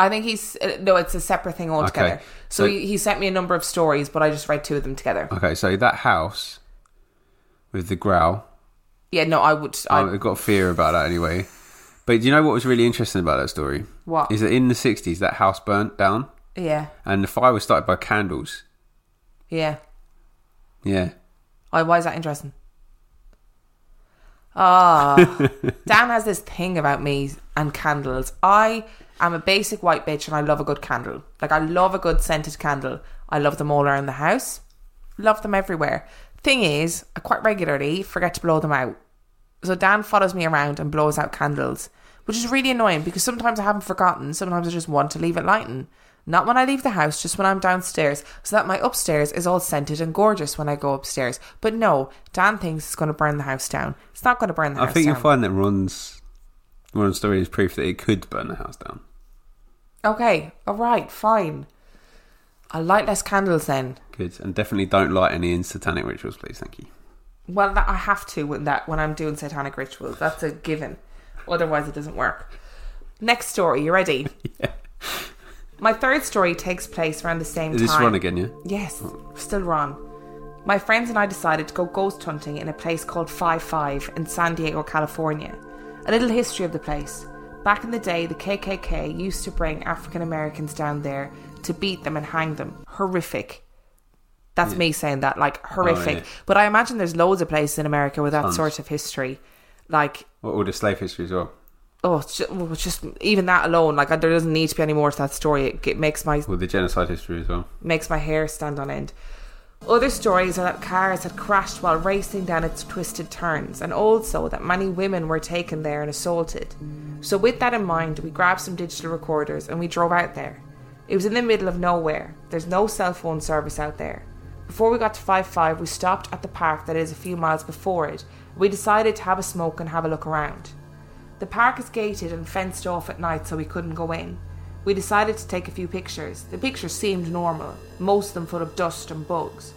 I think he's no, it's a separate thing altogether. Okay. So, So- he, he sent me a number of stories, but I just read two of them together. Okay, so that house with the growl, Yeah, no, I would. I, I've got fear about that anyway. But do you know what was really interesting about that story? What? is that in the sixties that house burnt down yeah, and the fire was started by candles. yeah. Yeah, Why, why is that interesting? Ah, Dan has this thing about me and candles. I am a basic white bitch and I love a good candle. Like, I love a good scented candle. I love them all around the house, love them everywhere. Thing is, I quite regularly forget to blow them out. So Dan follows me around and blows out candles, which is really annoying because sometimes I haven't forgotten, sometimes I just want to leave it lighting. Not when I leave the house, just when I'm downstairs, so that my upstairs is all scented and gorgeous when I go upstairs. But no, Dan thinks it's going to burn the house down. It's not going to burn the I house down. I think you'll find that Ron's Ron's story is proof that it could burn the house down. Okay, alright, fine. I'll light less candles then. Good, and definitely don't light any in satanic rituals, please. Thank you. Well, that I have to when that when I'm doing satanic rituals. That's a given. Otherwise, it doesn't work. Next story. You ready? Yeah. My third story takes place around the same Is time. this Ron again? Yeah. Yes, oh. still Ron. My friends and I decided to go ghost hunting in a place called Five Five in San Diego, California. A little history of the place. Back in the day, the KKK used to bring African Americans down there to beat them and hang them. Horrific. That's me saying that, like oh, horrific. yeah. But I imagine there's loads of places in America with that Tons. sort of history. Like, What all the slave history as well. oh, it's just, well, it's just even that alone. Like, there doesn't need to be any more to that story. It, it makes my Well, the genocide history as well. makes my hair stand on end. Other stories are that cars had crashed while racing down its twisted turns, and also that many women were taken there and assaulted. So, with that in mind, we grabbed some digital recorders and we drove out there. It was in the middle of nowhere, there's no cell phone service out there. Before we got to 5 5, we stopped at the park that is a few miles before it. We decided to have a smoke and have a look around. The park is gated and fenced off at night, so we couldn't go in. We decided to take a few pictures. The pictures seemed normal, most of them full of dust and bugs,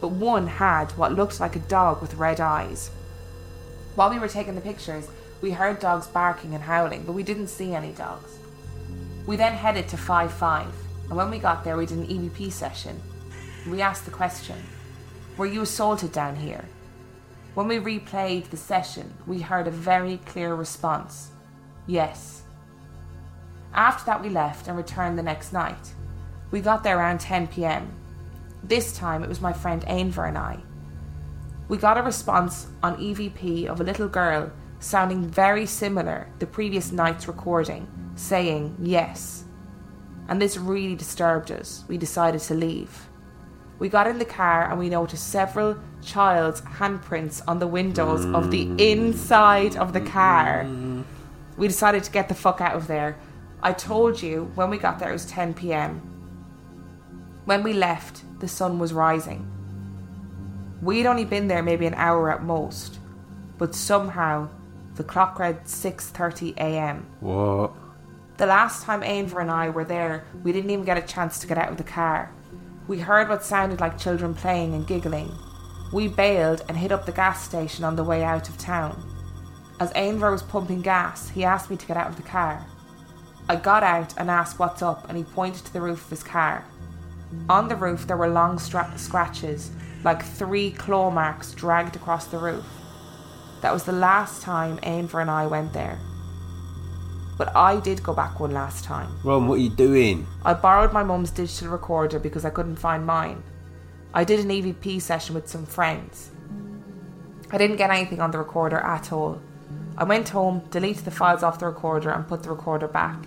but one had what looked like a dog with red eyes. While we were taking the pictures, we heard dogs barking and howling, but we didn't see any dogs. We then headed to 5 5, and when we got there, we did an EVP session. We asked the question Were you assaulted down here? When we replayed the session, we heard a very clear response Yes. After that, we left and returned the next night. We got there around 10 pm. This time, it was my friend Ainver and I. We got a response on EVP of a little girl sounding very similar the previous night's recording, saying yes. And this really disturbed us. We decided to leave. We got in the car and we noticed several child's handprints on the windows of the mm. inside of the car. Mm-hmm. We decided to get the fuck out of there. I told you when we got there it was 10 pm. When we left, the sun was rising. We'd only been there maybe an hour at most, but somehow the clock read 6:30 a.m. What? The last time Ainver and I were there, we didn't even get a chance to get out of the car. We heard what sounded like children playing and giggling. We bailed and hit up the gas station on the way out of town. As Ainver was pumping gas, he asked me to get out of the car. I got out and asked what's up, and he pointed to the roof of his car. On the roof, there were long stra- scratches, like three claw marks dragged across the roof. That was the last time Ainver and I went there. But I did go back one last time. Ron, what are you doing? I borrowed my mum's digital recorder because I couldn't find mine. I did an EVP session with some friends. I didn't get anything on the recorder at all. I went home, deleted the files off the recorder, and put the recorder back.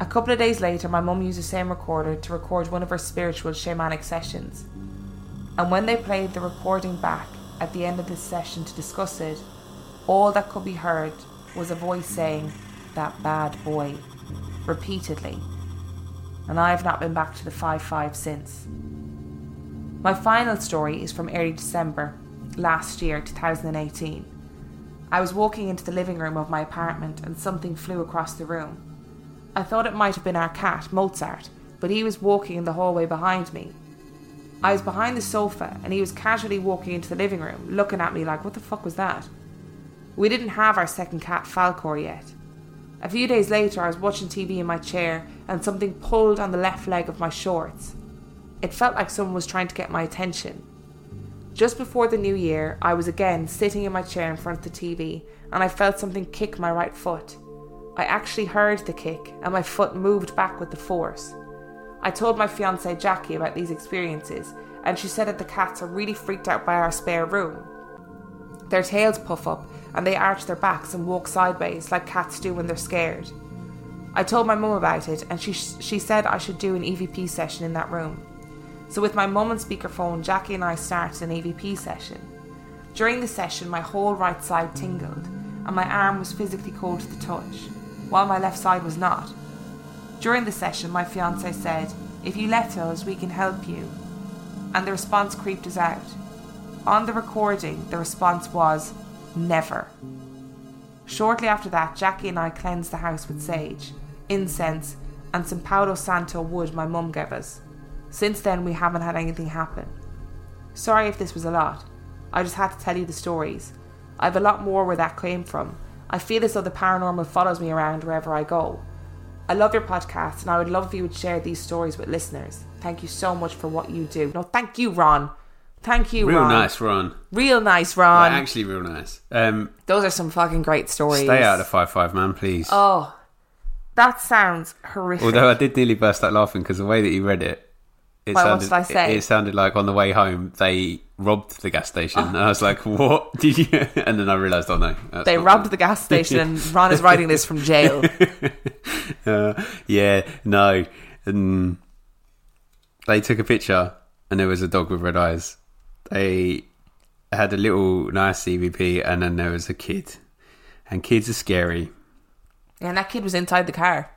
A couple of days later, my mum used the same recorder to record one of her spiritual shamanic sessions. And when they played the recording back at the end of this session to discuss it, all that could be heard was a voice saying, That bad boy, repeatedly. And I have not been back to the 5 5 since. My final story is from early December last year, 2018. I was walking into the living room of my apartment and something flew across the room. I thought it might have been our cat, Mozart, but he was walking in the hallway behind me. I was behind the sofa and he was casually walking into the living room, looking at me like, what the fuck was that? We didn't have our second cat, Falcor, yet. A few days later, I was watching TV in my chair and something pulled on the left leg of my shorts. It felt like someone was trying to get my attention. Just before the new year, I was again sitting in my chair in front of the TV and I felt something kick my right foot. I actually heard the kick and my foot moved back with the force. I told my fiance Jackie about these experiences and she said that the cats are really freaked out by our spare room. Their tails puff up and they arch their backs and walk sideways like cats do when they're scared. I told my mum about it and she, she said I should do an EVP session in that room. So, with my mum on speakerphone, Jackie and I started an EVP session. During the session, my whole right side tingled and my arm was physically cold to the touch, while my left side was not. During the session, my fiance said, If you let us, we can help you. And the response creeped us out. On the recording, the response was, Never. Shortly after that, Jackie and I cleansed the house with sage, incense, and some Palo Santo wood my mum gave us. Since then, we haven't had anything happen. Sorry if this was a lot. I just had to tell you the stories. I have a lot more where that came from. I feel as though the paranormal follows me around wherever I go. I love your podcast and I would love if you would share these stories with listeners. Thank you so much for what you do. No, thank you, Ron. Thank you, Real Ron. nice, Ron. Real nice, Ron. Like, actually, real nice. Um, Those are some fucking great stories. stay out of five five man, please. Oh, that sounds horrific. Although I did nearly burst out laughing because the way that you read it, it Why, what sounded did I say? It, it sounded like on the way home they robbed the gas station, Oh. and I was like, "What did you?" And then I realised, "Oh no, they robbed right. the gas station and Ron is writing this from jail. Uh, yeah, no. And they took a picture, and there was a dog with red eyes. They had a little nice EVP, and then there was a kid. And kids are scary. and that kid was inside the car.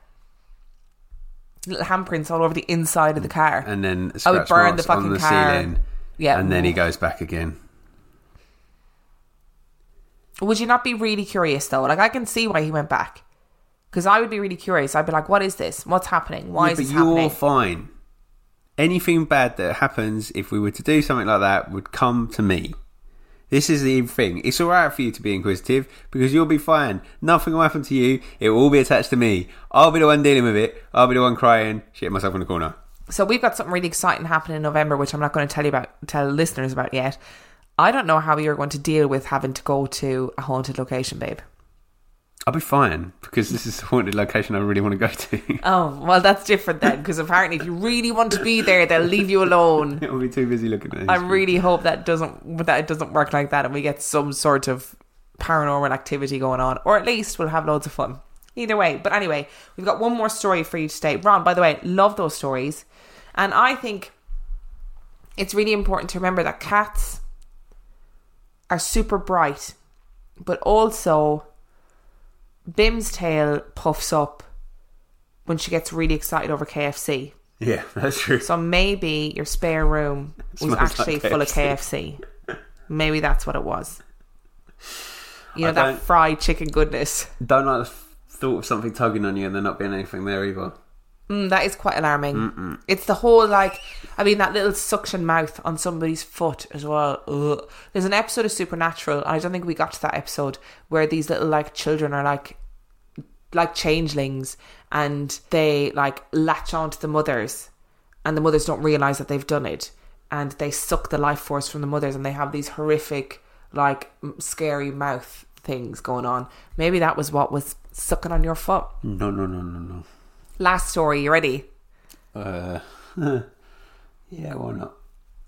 Little handprints all over the inside of the car. And then I would burn the fucking the car. ceiling. Yeah. And then he goes back again. Would you not be really curious though? Like I can see why he went back. Because I would be really curious. I'd be like, what is this? What's happening? Why Yeah, is but this you're fine. Anything bad that happens, if we were to do something like that, would come to me. This is the thing. It's alright for you to be inquisitive because you'll be fine. Nothing will happen to you. It will all be attached to me. I'll be the one dealing with it. I'll be the one crying, shit myself in the corner. So we've got something really exciting happening in November, which I'm not going to tell you about, tell listeners about yet. I don't know how you're going to deal with having to go to a haunted location, babe. I'll be fine because this is the haunted location I really want to go to. Oh, well, that's different then, because apparently, if you really want to be there, they'll leave you alone. It'll be too busy looking at it. I really hope that doesn't that it doesn't work like that, and we get some sort of paranormal activity going on, or at least we'll have loads of fun. Either way, but anyway, we've got one more story for you today. Ron, by the way, love those stories, and I think it's really important to remember that cats are super bright, but also Bim's tail puffs up when she gets really excited over KFC. Yeah, that's true. So maybe your spare room was actually like full of KFC. KFC. Maybe that's what it was. You know that fried chicken goodness. Don't like the thought of something tugging on you and there not being anything there either. Mm, that is quite alarming. It's the whole like, I mean, that little suction mouth on somebody's foot as well. Ugh. There's an episode of Supernatural, I don't think we got to that episode where these little like children are like, like changelings, and they like latch onto the mothers, and the mothers don't realize that they've done it, and they suck the life force from the mothers, and they have these horrific, like, scary mouth things going on. Maybe that was what was sucking on your foot. No, no, no, no, no. Last story, you ready? Uh, yeah, why not?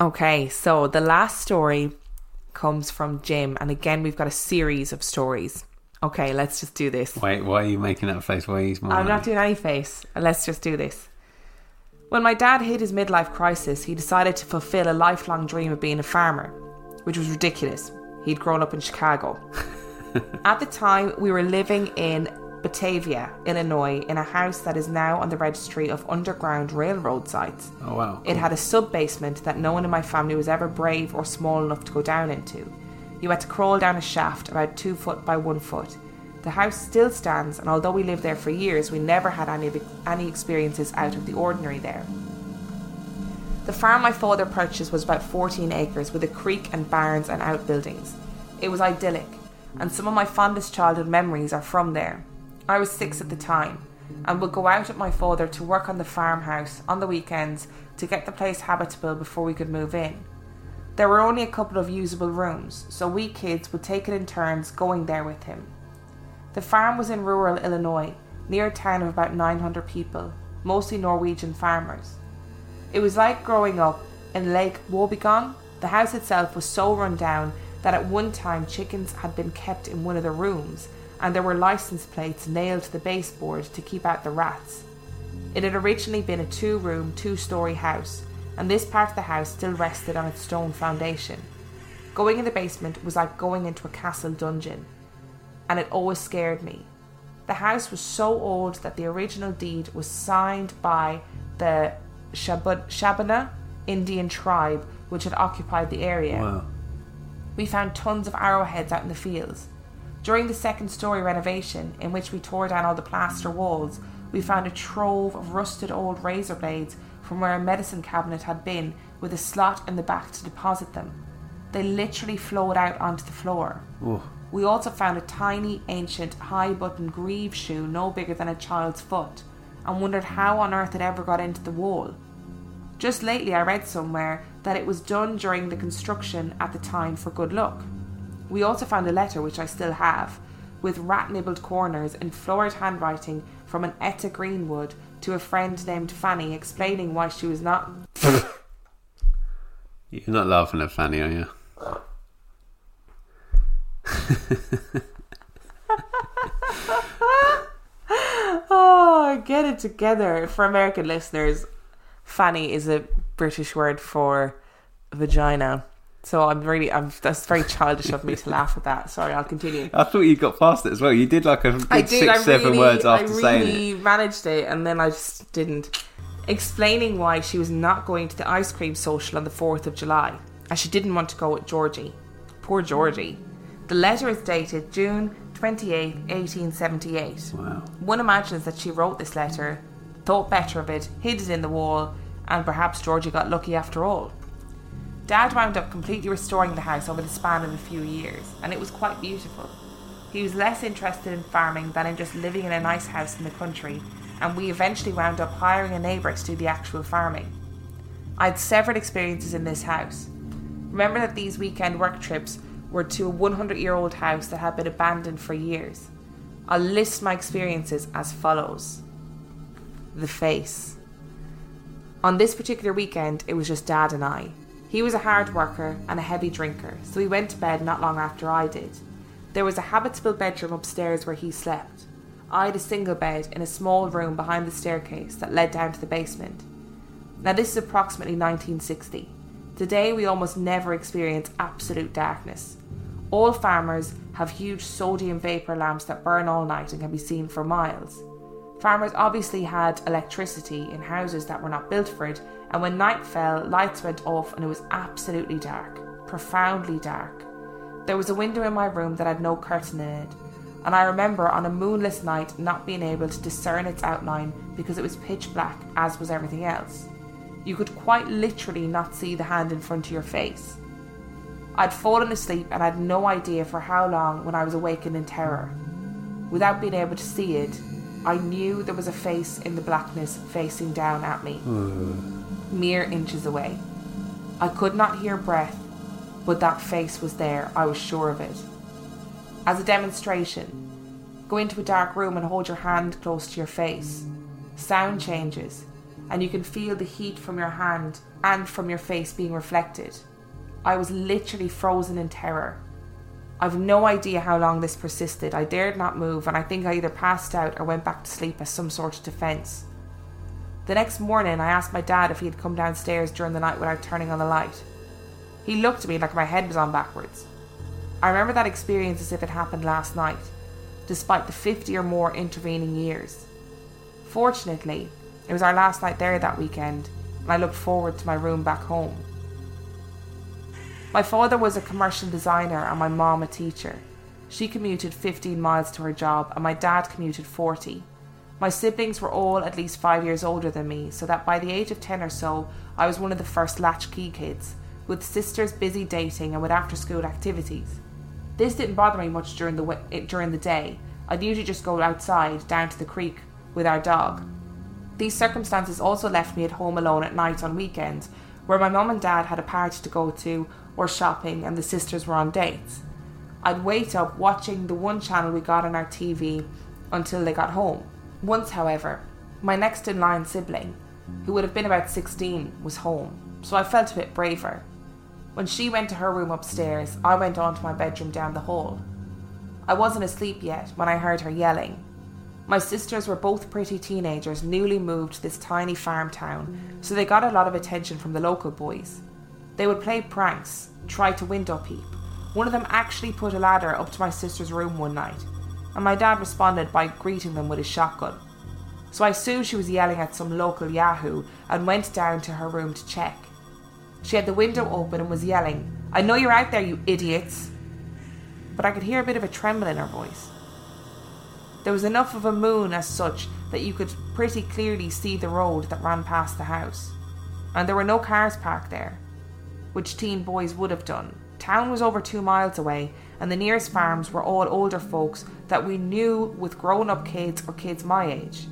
Okay, so the last story comes from Jim, and again, we've got a series of stories. Okay, let's just do this. Wait, why are you making that face? Why are you smiling? I'm not doing any face. Let's just do this. When my dad hit his midlife crisis, he decided to fulfill a lifelong dream of being a farmer, which was ridiculous. He'd grown up in Chicago. At the time, we were living in Batavia, Illinois, in a house that is now on the registry of Underground Railroad sites. Oh, wow. It had a sub basement that no one in my family was ever brave or small enough to go down into. You had to crawl down a shaft about two foot by one foot. The house still stands, and although we lived there for years, we never had any, any experiences out of the ordinary there. The farm my father purchased was about 14 acres with a creek and barns and outbuildings. It was idyllic, and some of my fondest childhood memories are from there. I was six at the time, and would go out with my father to work on the farmhouse on the weekends to get the place habitable before we could move in. There were only a couple of usable rooms, so we kids would take it in turns going there with him. The farm was in rural Illinois, near a town of about 900 people, mostly Norwegian farmers. It was like growing up in Lake Wobegon. The house itself was so run down that at one time chickens had been kept in one of the rooms and there were license plates nailed to the baseboard to keep out the rats. It had originally been a two room, two story house, and this part of the house still rested on its stone foundation. Going in the basement was like going into a castle dungeon, and it always scared me. The house was so old that the original deed was signed by the Shabbona Indian tribe which had occupied the area. Wow. We found tons of arrowheads out in the fields. During the second story renovation, in which we tore down all the plaster walls, we found a trove of rusted old razor blades from where a medicine cabinet had been, with a slot in the back to deposit them. They literally flowed out onto the floor. Oh. We also found a tiny, ancient, high button greave shoe no bigger than a child's foot, and wondered how on earth it ever got into the wall. Just lately, I read somewhere that it was done during the construction at the time for good luck. We also found a letter, which I still have, with rat nibbled corners and florid handwriting from an Etta Greenwood to a friend named Fanny explaining why she was not. You're not laughing at Fanny, are you? oh, get it together. For American listeners, Fanny is a British word for vagina. So I'm really, I'm, that's very childish of me to laugh at that. Sorry, I'll continue. I thought you got past it as well. You did like a good I did. six, I seven really, words after saying it. I really managed it, and then I just didn't. Explaining why she was not going to the ice cream social on the 4th of July, as she didn't want to go with Georgie. Poor Georgie. The letter is dated June 28, 1878. Wow. One imagines that she wrote this letter, thought better of it, hid it in the wall, and perhaps Georgie got lucky after all. Dad wound up completely restoring the house over the span of a few years, and it was quite beautiful. He was less interested in farming than in just living in a nice house in the country, and we eventually wound up hiring a neighbour to do the actual farming. I had several experiences in this house. Remember that these weekend work trips were to a 100 year old house that had been abandoned for years. I'll list my experiences as follows The face. On this particular weekend, it was just Dad and I. He was a hard worker and a heavy drinker, so he went to bed not long after I did. There was a habitable bedroom upstairs where he slept. I had a single bed in a small room behind the staircase that led down to the basement. Now, this is approximately 1960. Today, we almost never experience absolute darkness. All farmers have huge sodium vapour lamps that burn all night and can be seen for miles. Farmers obviously had electricity in houses that were not built for it, and when night fell, lights went off and it was absolutely dark, profoundly dark. There was a window in my room that had no curtain in it, and I remember on a moonless night not being able to discern its outline because it was pitch black, as was everything else. You could quite literally not see the hand in front of your face. I'd fallen asleep and had no idea for how long when I was awakened in terror. Without being able to see it, I knew there was a face in the blackness facing down at me, mere inches away. I could not hear breath, but that face was there, I was sure of it. As a demonstration, go into a dark room and hold your hand close to your face. Sound changes, and you can feel the heat from your hand and from your face being reflected. I was literally frozen in terror. I've no idea how long this persisted. I dared not move, and I think I either passed out or went back to sleep as some sort of defence. The next morning, I asked my dad if he had come downstairs during the night without turning on the light. He looked at me like my head was on backwards. I remember that experience as if it happened last night, despite the 50 or more intervening years. Fortunately, it was our last night there that weekend, and I looked forward to my room back home. My father was a commercial designer and my mom a teacher. She commuted 15 miles to her job, and my dad commuted 40. My siblings were all at least five years older than me, so that by the age of 10 or so, I was one of the first latchkey kids, with sisters busy dating and with after school activities. This didn't bother me much during the, eh, during the day. I'd usually just go outside, down to the creek, with our dog. These circumstances also left me at home alone at night on weekends, where my mum and dad had a party to go to, or shopping, and the sisters were on dates. I'd wait up watching the one channel we got on our TV until they got home. Once, however, my next in line sibling, who would have been about 16, was home, so I felt a bit braver. When she went to her room upstairs, I went on to my bedroom down the hall. I wasn't asleep yet when I heard her yelling. My sisters were both pretty teenagers, newly moved to this tiny farm town, so they got a lot of attention from the local boys. They would play pranks, try to window peep. One of them actually put a ladder up to my sister's room one night, and my dad responded by greeting them with his shotgun. So I assumed she was yelling at some local yahoo and went down to her room to check. She had the window open and was yelling, I know you're out there, you idiots! But I could hear a bit of a tremble in her voice. There was enough of a moon as such that you could pretty clearly see the road that ran past the house. And there were no cars parked there, which teen boys would have done. Town was over two miles away, and the nearest farms were all older folks that we knew with grown up kids or kids my age.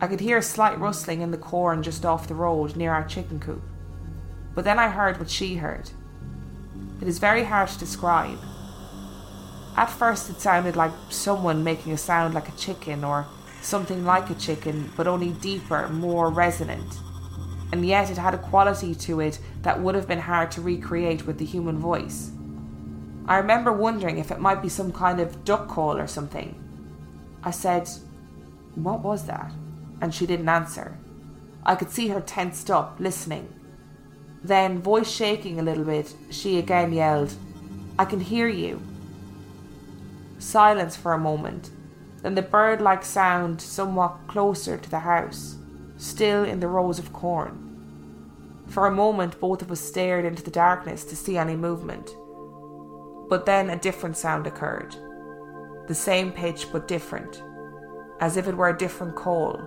I could hear a slight rustling in the corn just off the road near our chicken coop. But then I heard what she heard. It is very hard to describe. At first, it sounded like someone making a sound like a chicken or something like a chicken, but only deeper, more resonant. And yet, it had a quality to it that would have been hard to recreate with the human voice. I remember wondering if it might be some kind of duck call or something. I said, What was that? And she didn't answer. I could see her tensed up, listening. Then, voice shaking a little bit, she again yelled, I can hear you. Silence for a moment, then the bird like sound somewhat closer to the house, still in the rows of corn. For a moment, both of us stared into the darkness to see any movement. But then a different sound occurred. The same pitch, but different, as if it were a different call,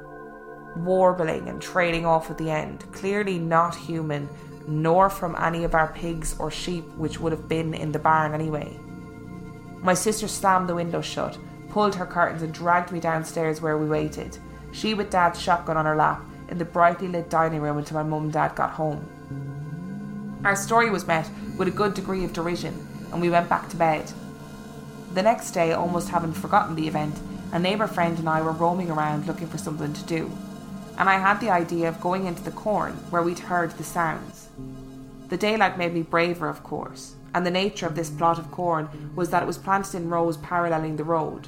warbling and trailing off at the end, clearly not human, nor from any of our pigs or sheep, which would have been in the barn anyway. My sister slammed the window shut, pulled her curtains, and dragged me downstairs where we waited, she with Dad's shotgun on her lap, in the brightly lit dining room until my mum and dad got home. Our story was met with a good degree of derision, and we went back to bed. The next day, almost having forgotten the event, a neighbour friend and I were roaming around looking for something to do, and I had the idea of going into the corn where we'd heard the sounds. The daylight made me braver, of course, and the nature of this plot of corn was that it was planted in rows paralleling the road.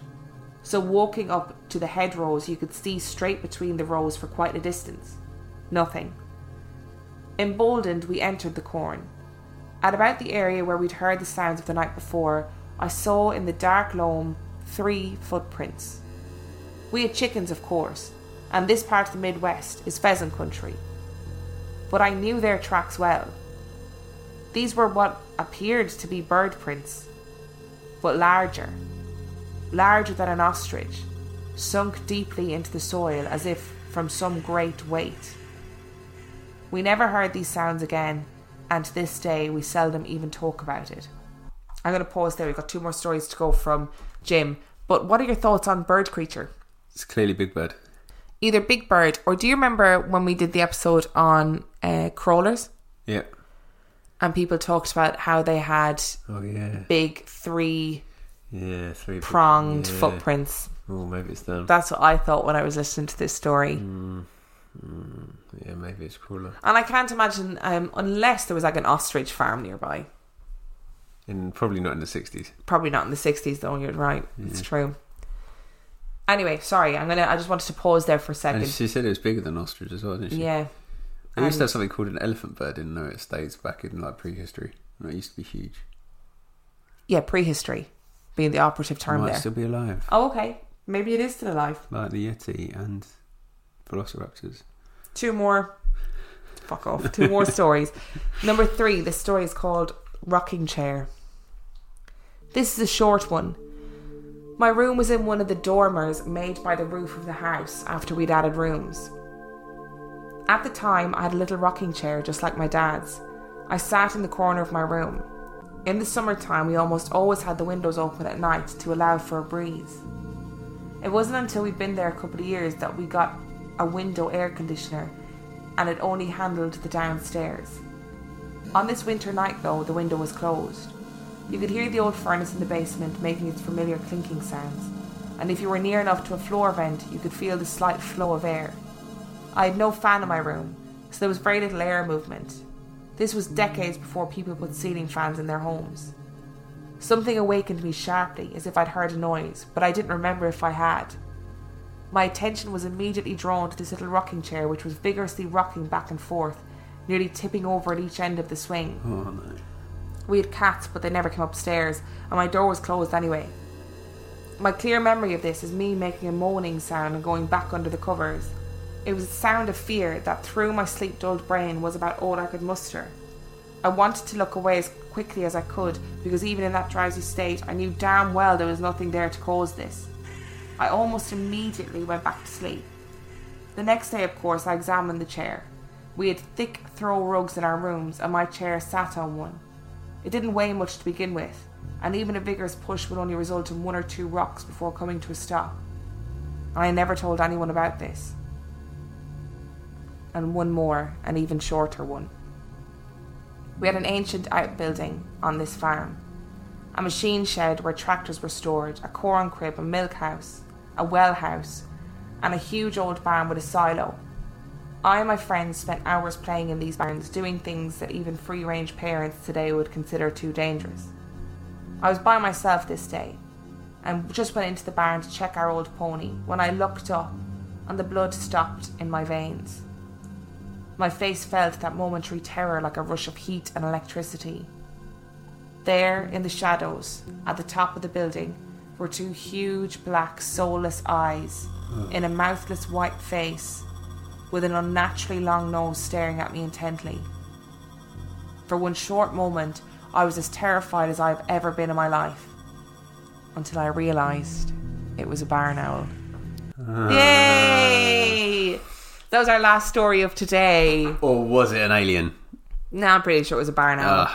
So, walking up to the hedgerows, you could see straight between the rows for quite a distance. Nothing. Emboldened, we entered the corn. At about the area where we'd heard the sounds of the night before, I saw in the dark loam three footprints. We had chickens, of course, and this part of the Midwest is pheasant country. But I knew their tracks well. These were what appeared to be bird prints, but larger larger than an ostrich, sunk deeply into the soil as if from some great weight. We never heard these sounds again, and to this day we seldom even talk about it. I'm going to pause there. We've got two more stories to go from Jim. But what are your thoughts on bird creature? It's clearly Big Bird. Either Big Bird, or do you remember when we did the episode on uh, crawlers? Yeah. And people talked about how they had Oh yeah. big three Yeah. Three big- pronged yeah. footprints. Oh, maybe it's them. That's what I thought when I was listening to this story. yeah, maybe it's cooler. And I can't imagine, um, unless there was like an ostrich farm nearby. In probably not in the sixties. Probably not in the 60s, though. You're right. It's true. Anyway, sorry. I'm gonna. I just wanted to pause there for a second. And she said it was bigger than ostrich as well, didn't she? yeah. They used to have something called an elephant bird in the States back in like prehistory. And it used to be huge. Yeah, prehistory being the operative term might there. still be alive. Oh, okay. Maybe it is still alive. Like the Yeti and Velociraptors. Two more. Fuck off. Two more stories. Number three. This story is called Rocking Chair. This is a short one. My room was in one of the dormers made by the roof of the house after we'd added rooms. At the time, I had a little rocking chair just like my dad's. I sat in the corner of my room. In the summertime, we almost always had the windows open at night to allow for a breeze. It wasn't until we'd been there a couple of years that we got a window air conditioner and it only handled the downstairs. On this winter night, though, the window was closed. You could hear the old furnace in the basement making its familiar clinking sounds, and if you were near enough to a floor vent, you could feel the slight flow of air. I had no fan in my room, so there was very little air movement. This was decades before people put ceiling fans in their homes. Something awakened me sharply, as if I'd heard a noise, but I didn't remember if I had. My attention was immediately drawn to this little rocking chair, which was vigorously rocking back and forth, nearly tipping over at each end of the swing. Oh no. We had cats, but they never came upstairs, and my door was closed anyway. My clear memory of this is me making a moaning sound and going back under the covers. It was a sound of fear that through my sleep dulled brain was about all I could muster. I wanted to look away as quickly as I could because even in that drowsy state I knew damn well there was nothing there to cause this. I almost immediately went back to sleep. The next day, of course, I examined the chair. We had thick throw rugs in our rooms, and my chair sat on one. It didn't weigh much to begin with, and even a vigorous push would only result in one or two rocks before coming to a stop. I never told anyone about this. And one more, an even shorter one. We had an ancient outbuilding on this farm a machine shed where tractors were stored, a corn crib, a milk house, a well house, and a huge old barn with a silo. I and my friends spent hours playing in these barns, doing things that even free range parents today would consider too dangerous. I was by myself this day and just went into the barn to check our old pony when I looked up and the blood stopped in my veins. My face felt that momentary terror like a rush of heat and electricity. There, in the shadows, at the top of the building, were two huge black, soulless eyes hmm. in a mouthless white face with an unnaturally long nose staring at me intently. For one short moment, I was as terrified as I've ever been in my life. Until I realised it was a barn owl. Ah. Yay! That was our last story of today. Or was it an alien? No, I'm pretty sure it was a barn owl.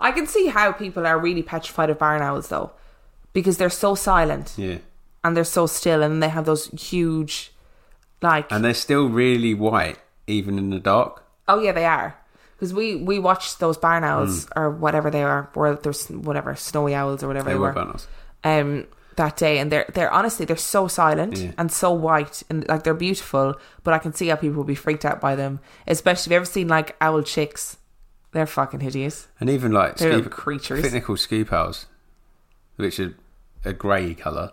I can see how people are really petrified of barn owls, though, because they're so silent yeah. and they're so still, and they have those huge, like, And they're still really white, even in the dark. oh yeah, they are. Because we we watched those barn owls or whatever they are, or there's whatever snowy owls or whatever They they, were were, um, that day, and they're they're honestly they're so silent Yeah. and so white and like they're beautiful, but I can see how people would be freaked out by them. Especially if you've ever seen like owl chicks, they're fucking hideous. And even like They're scoop, creatures. I think they're scoop owls, which are a grey colour,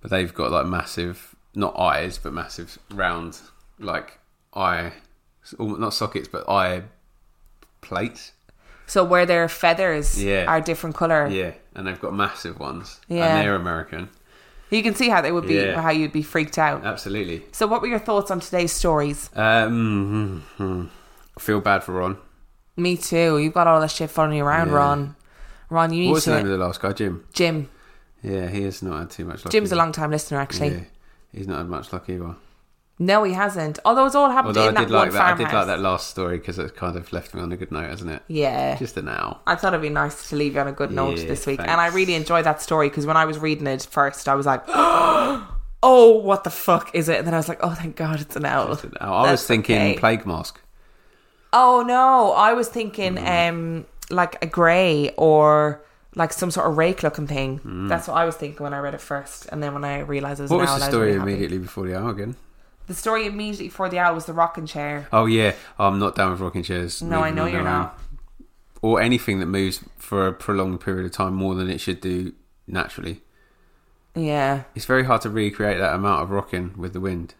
but they've got like massive, not eyes, but massive round, like eye, not sockets, but eye plates. So where their feathers Yeah. are different color, Yeah, and they've got massive ones. Yeah. and they're American. you can see how they would be, Yeah. how you'd be freaked out. Absolutely. So, what were your thoughts on today's stories? Um. I feel bad for Ron. Me too. You've got all that shit following you around, Yeah. Ron. Ron, you need What was the name of the last guy? Jim. Jim. Yeah, he has not had too much luck. Jim's a long time listener, actually. Yeah, he's not had much luck either. No, he hasn't. Although it's all happened Although I in that did like one that. I farmhouse. did like that last story because it kind of left me on a good note, hasn't it? Yeah. Just a now. I thought it'd be nice to leave you on a good note Yeah, this week. And I really enjoyed that story because when I was reading it first, I was like, oh, what the fuck is it? And then I was like, oh, thank God it's an owl. I was That's thinking okay. plague mask. Oh, no. I was thinking Mm. um, like a grey or like some sort of rake looking thing. That's what I was thinking when I read it first. And then when I realised it was Mm. What an was owl, the I story really happy. immediately before the hour again? The story immediately before the owl was the rocking chair. Oh yeah, I'm not down with rocking chairs. No, I know you're not. Or anything that moves for a prolonged period of time more than it should do naturally. Yeah. It's very hard to recreate that amount of rocking with the wind.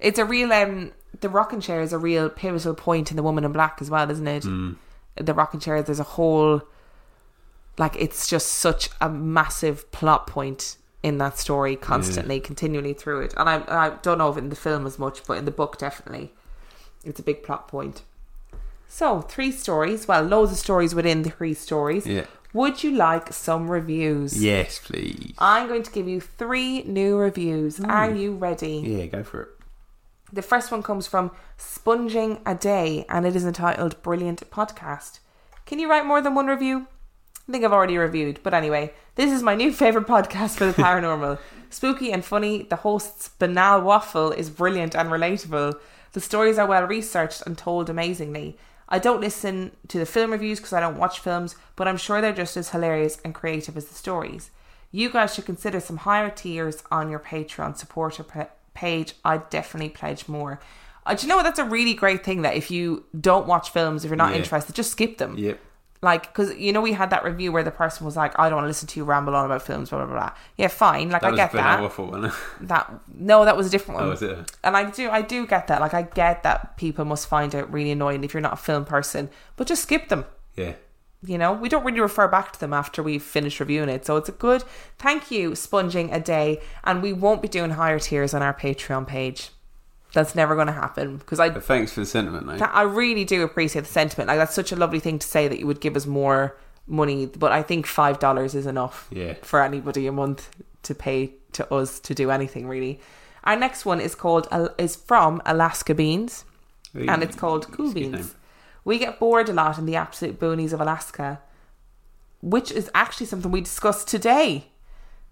It's a real um the rocking chair is a real pivotal point in the woman in black as well, isn't it? Mm. The rocking chair, there's a whole like it's just such a massive plot point in that story constantly, continually through it. And I I don't know if in the film as much, but in the book definitely. It's a big plot point. So, three stories. Well, loads of stories within the three stories. Yeah. Would you like some reviews? Yes, please. I'm going to give you three new reviews. Are you ready? Yeah, go for it. The first one comes from Sponging a Day and it is entitled Brilliant Podcast. Can you write more than one review? I think I've already reviewed, but anyway, this is my new favourite podcast for the paranormal. Spooky and funny, the host's banal waffle is brilliant and relatable. The stories are well researched and told amazingly. I don't listen to the film reviews because I don't watch films, but I'm sure they're just as hilarious and creative as the stories. You guys should consider some higher tiers on your Patreon supporter pa- page. I'd definitely pledge more. Uh, do you know what? That's a really great thing that if you don't watch films, if you're not Yeah. interested, just skip them. Yep. Like, because you know, we had that review where the person was like, I don't want to listen to you ramble on about films, blah, blah, blah. Yeah, fine. Like, That I get that. it? That no, that was a different one. Oh, was it? And I do, I do get that. Like, I get that people must find it really annoying if you're not a film person, but just skip them. Yeah. You know, we don't really refer back to them after we've finished reviewing it. So it's a good thank you, sponging a day. And we won't be doing higher tiers on our Patreon page. That's never going to happen because I But thanks for the sentiment, mate. I really do appreciate the sentiment. Like that's such a lovely thing to say that you would give us more money, but I think five dollars is enough Yeah. for anybody a month to pay to us to do anything really. Our next one is called is from Alaska Beans, and it's called Cool It's a good Beans. We get bored a lot in the absolute boonies of Alaska, which is actually something we discussed today.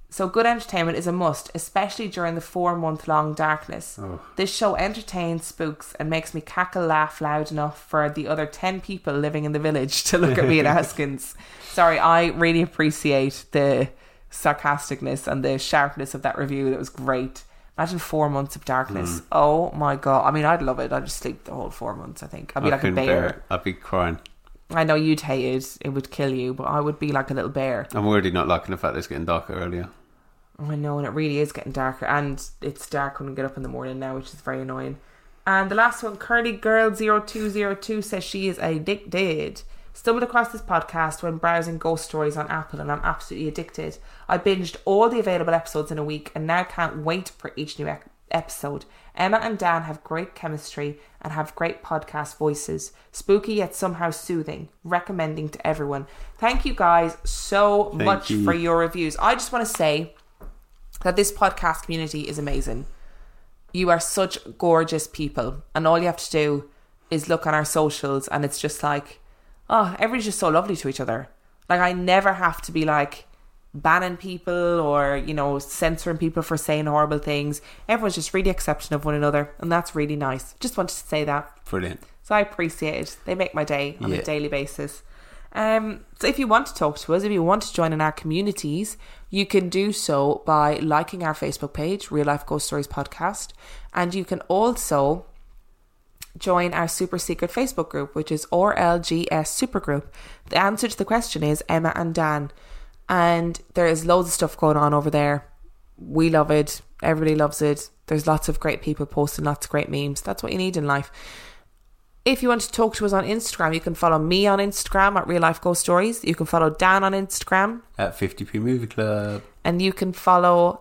So good entertainment is a must, especially during the four month long darkness. Oh. This show entertains spooks and makes me cackle laugh loud enough for the other 10 people living in the village to look at me and askins. Sorry, I really appreciate the sarcasticness and the sharpness of that review. That was great. Imagine four months of darkness. Hmm. Oh my god. I mean, I'd love it. I'd just sleep the whole four months, I think. I'd be I like a bear. I'd be crying. I know you'd hate it. It would kill you, but I would be like a little bear. I'm already not liking the fact that it's getting darker earlier. I know, and it really is getting darker, and it's dark when we get up in the morning now, which is very annoying. And the last one, Curly Girl 0202 says she is addicted. Stumbled across this podcast when browsing ghost stories on Apple, and I'm absolutely addicted. I binged all the available episodes in a week, and now can't wait for each new ec- episode. Emma and Dan have great chemistry and have great podcast voices. Spooky yet somehow soothing. Recommending to everyone. Thank you guys so Thank much you. for your reviews. I just want to say that this podcast community is amazing. You are such gorgeous people, and all you have to do is look on our socials, and it's just like, oh, everybody's just so lovely to each other. Like, I never have to be like banning people or, you know, censoring people for saying horrible things. Everyone's just really accepting of one another, and that's really nice. Just wanted to say that. Brilliant. So I appreciate it. They make my day on a daily basis. Um, so if you want to talk to us, if you want to join in our communities, you can do so by liking our Facebook page, Real Life Ghost Stories Podcast, and you can also join our super secret Facebook group, which is RLGS Supergroup. The answer to the question is Emma and Dan, and there is loads of stuff going on over there. We love it. Everybody loves it. There's lots of great people posting lots of great memes. That's what you need in life. If you want to talk to us on Instagram, you can follow me on Instagram at Real Life Ghost Stories. You can follow Dan on Instagram, At 50p Movie Club. and you can follow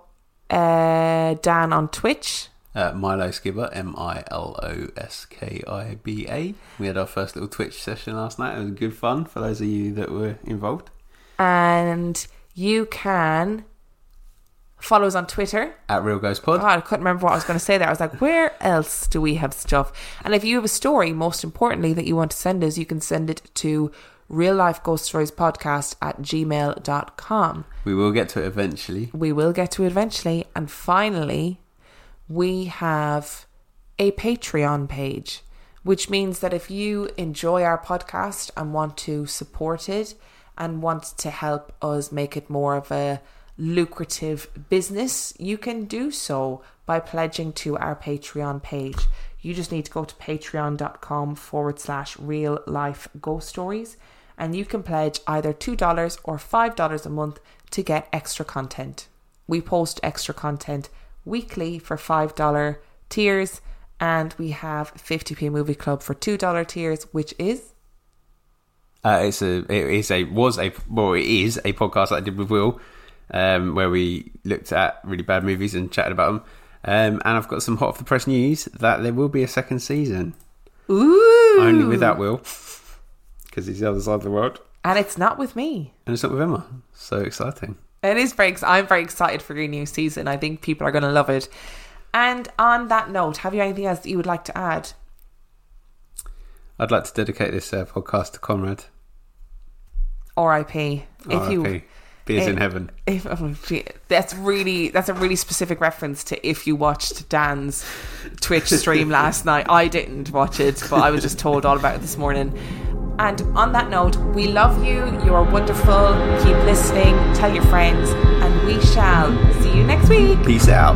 uh, Dan on Twitch. At Milo Skiba. M I L O S K I B A. We had our first little Twitch session last night. It was good fun for those of you that were involved. And you can follow us on Twitter. At Real Ghost Pod. God, I couldn't remember what I was going to say there. I was like, where else do we have stuff? And if you have a story, most importantly, that you want to send us, you can send it to real life ghost stories podcast at gmail.com. We will get to it eventually. We will get to it eventually. And finally, we have a Patreon page, which means that if you enjoy our podcast and want to support it and want to help us make it more of a lucrative business, you can do so by pledging to our Patreon page. You just need to go to patreon.com forward slash real life ghost stories and you can pledge either $2 or $5 a month to get extra content. We post extra content weekly for $5 tiers and we have 50p movie club for $2 tiers which is Uh, it's a, it is a, was a, well, it is a podcast that I did with Will, um, where we looked at really bad movies and chatted about them. Um, and I've got some hot off the press news that there will be a second season, ooh only without Will, because he's the other side of the world. And it's not with me. And it's not with Emma. So exciting. It is very. I'm very excited for your new season. I think people are going to love it. And on that note, have you anything else that you would like to add? I'd like to dedicate this uh, podcast to Conrad. R.I.P. If you. Beers in heaven. if oh, that's really that's a really specific reference to if you watched Dan's Twitch stream last night. I didn't watch it, but I was just told all about it this morning. And on that note, we love you. You are wonderful. Keep listening. Tell your friends, and we shall see you next week. Peace out.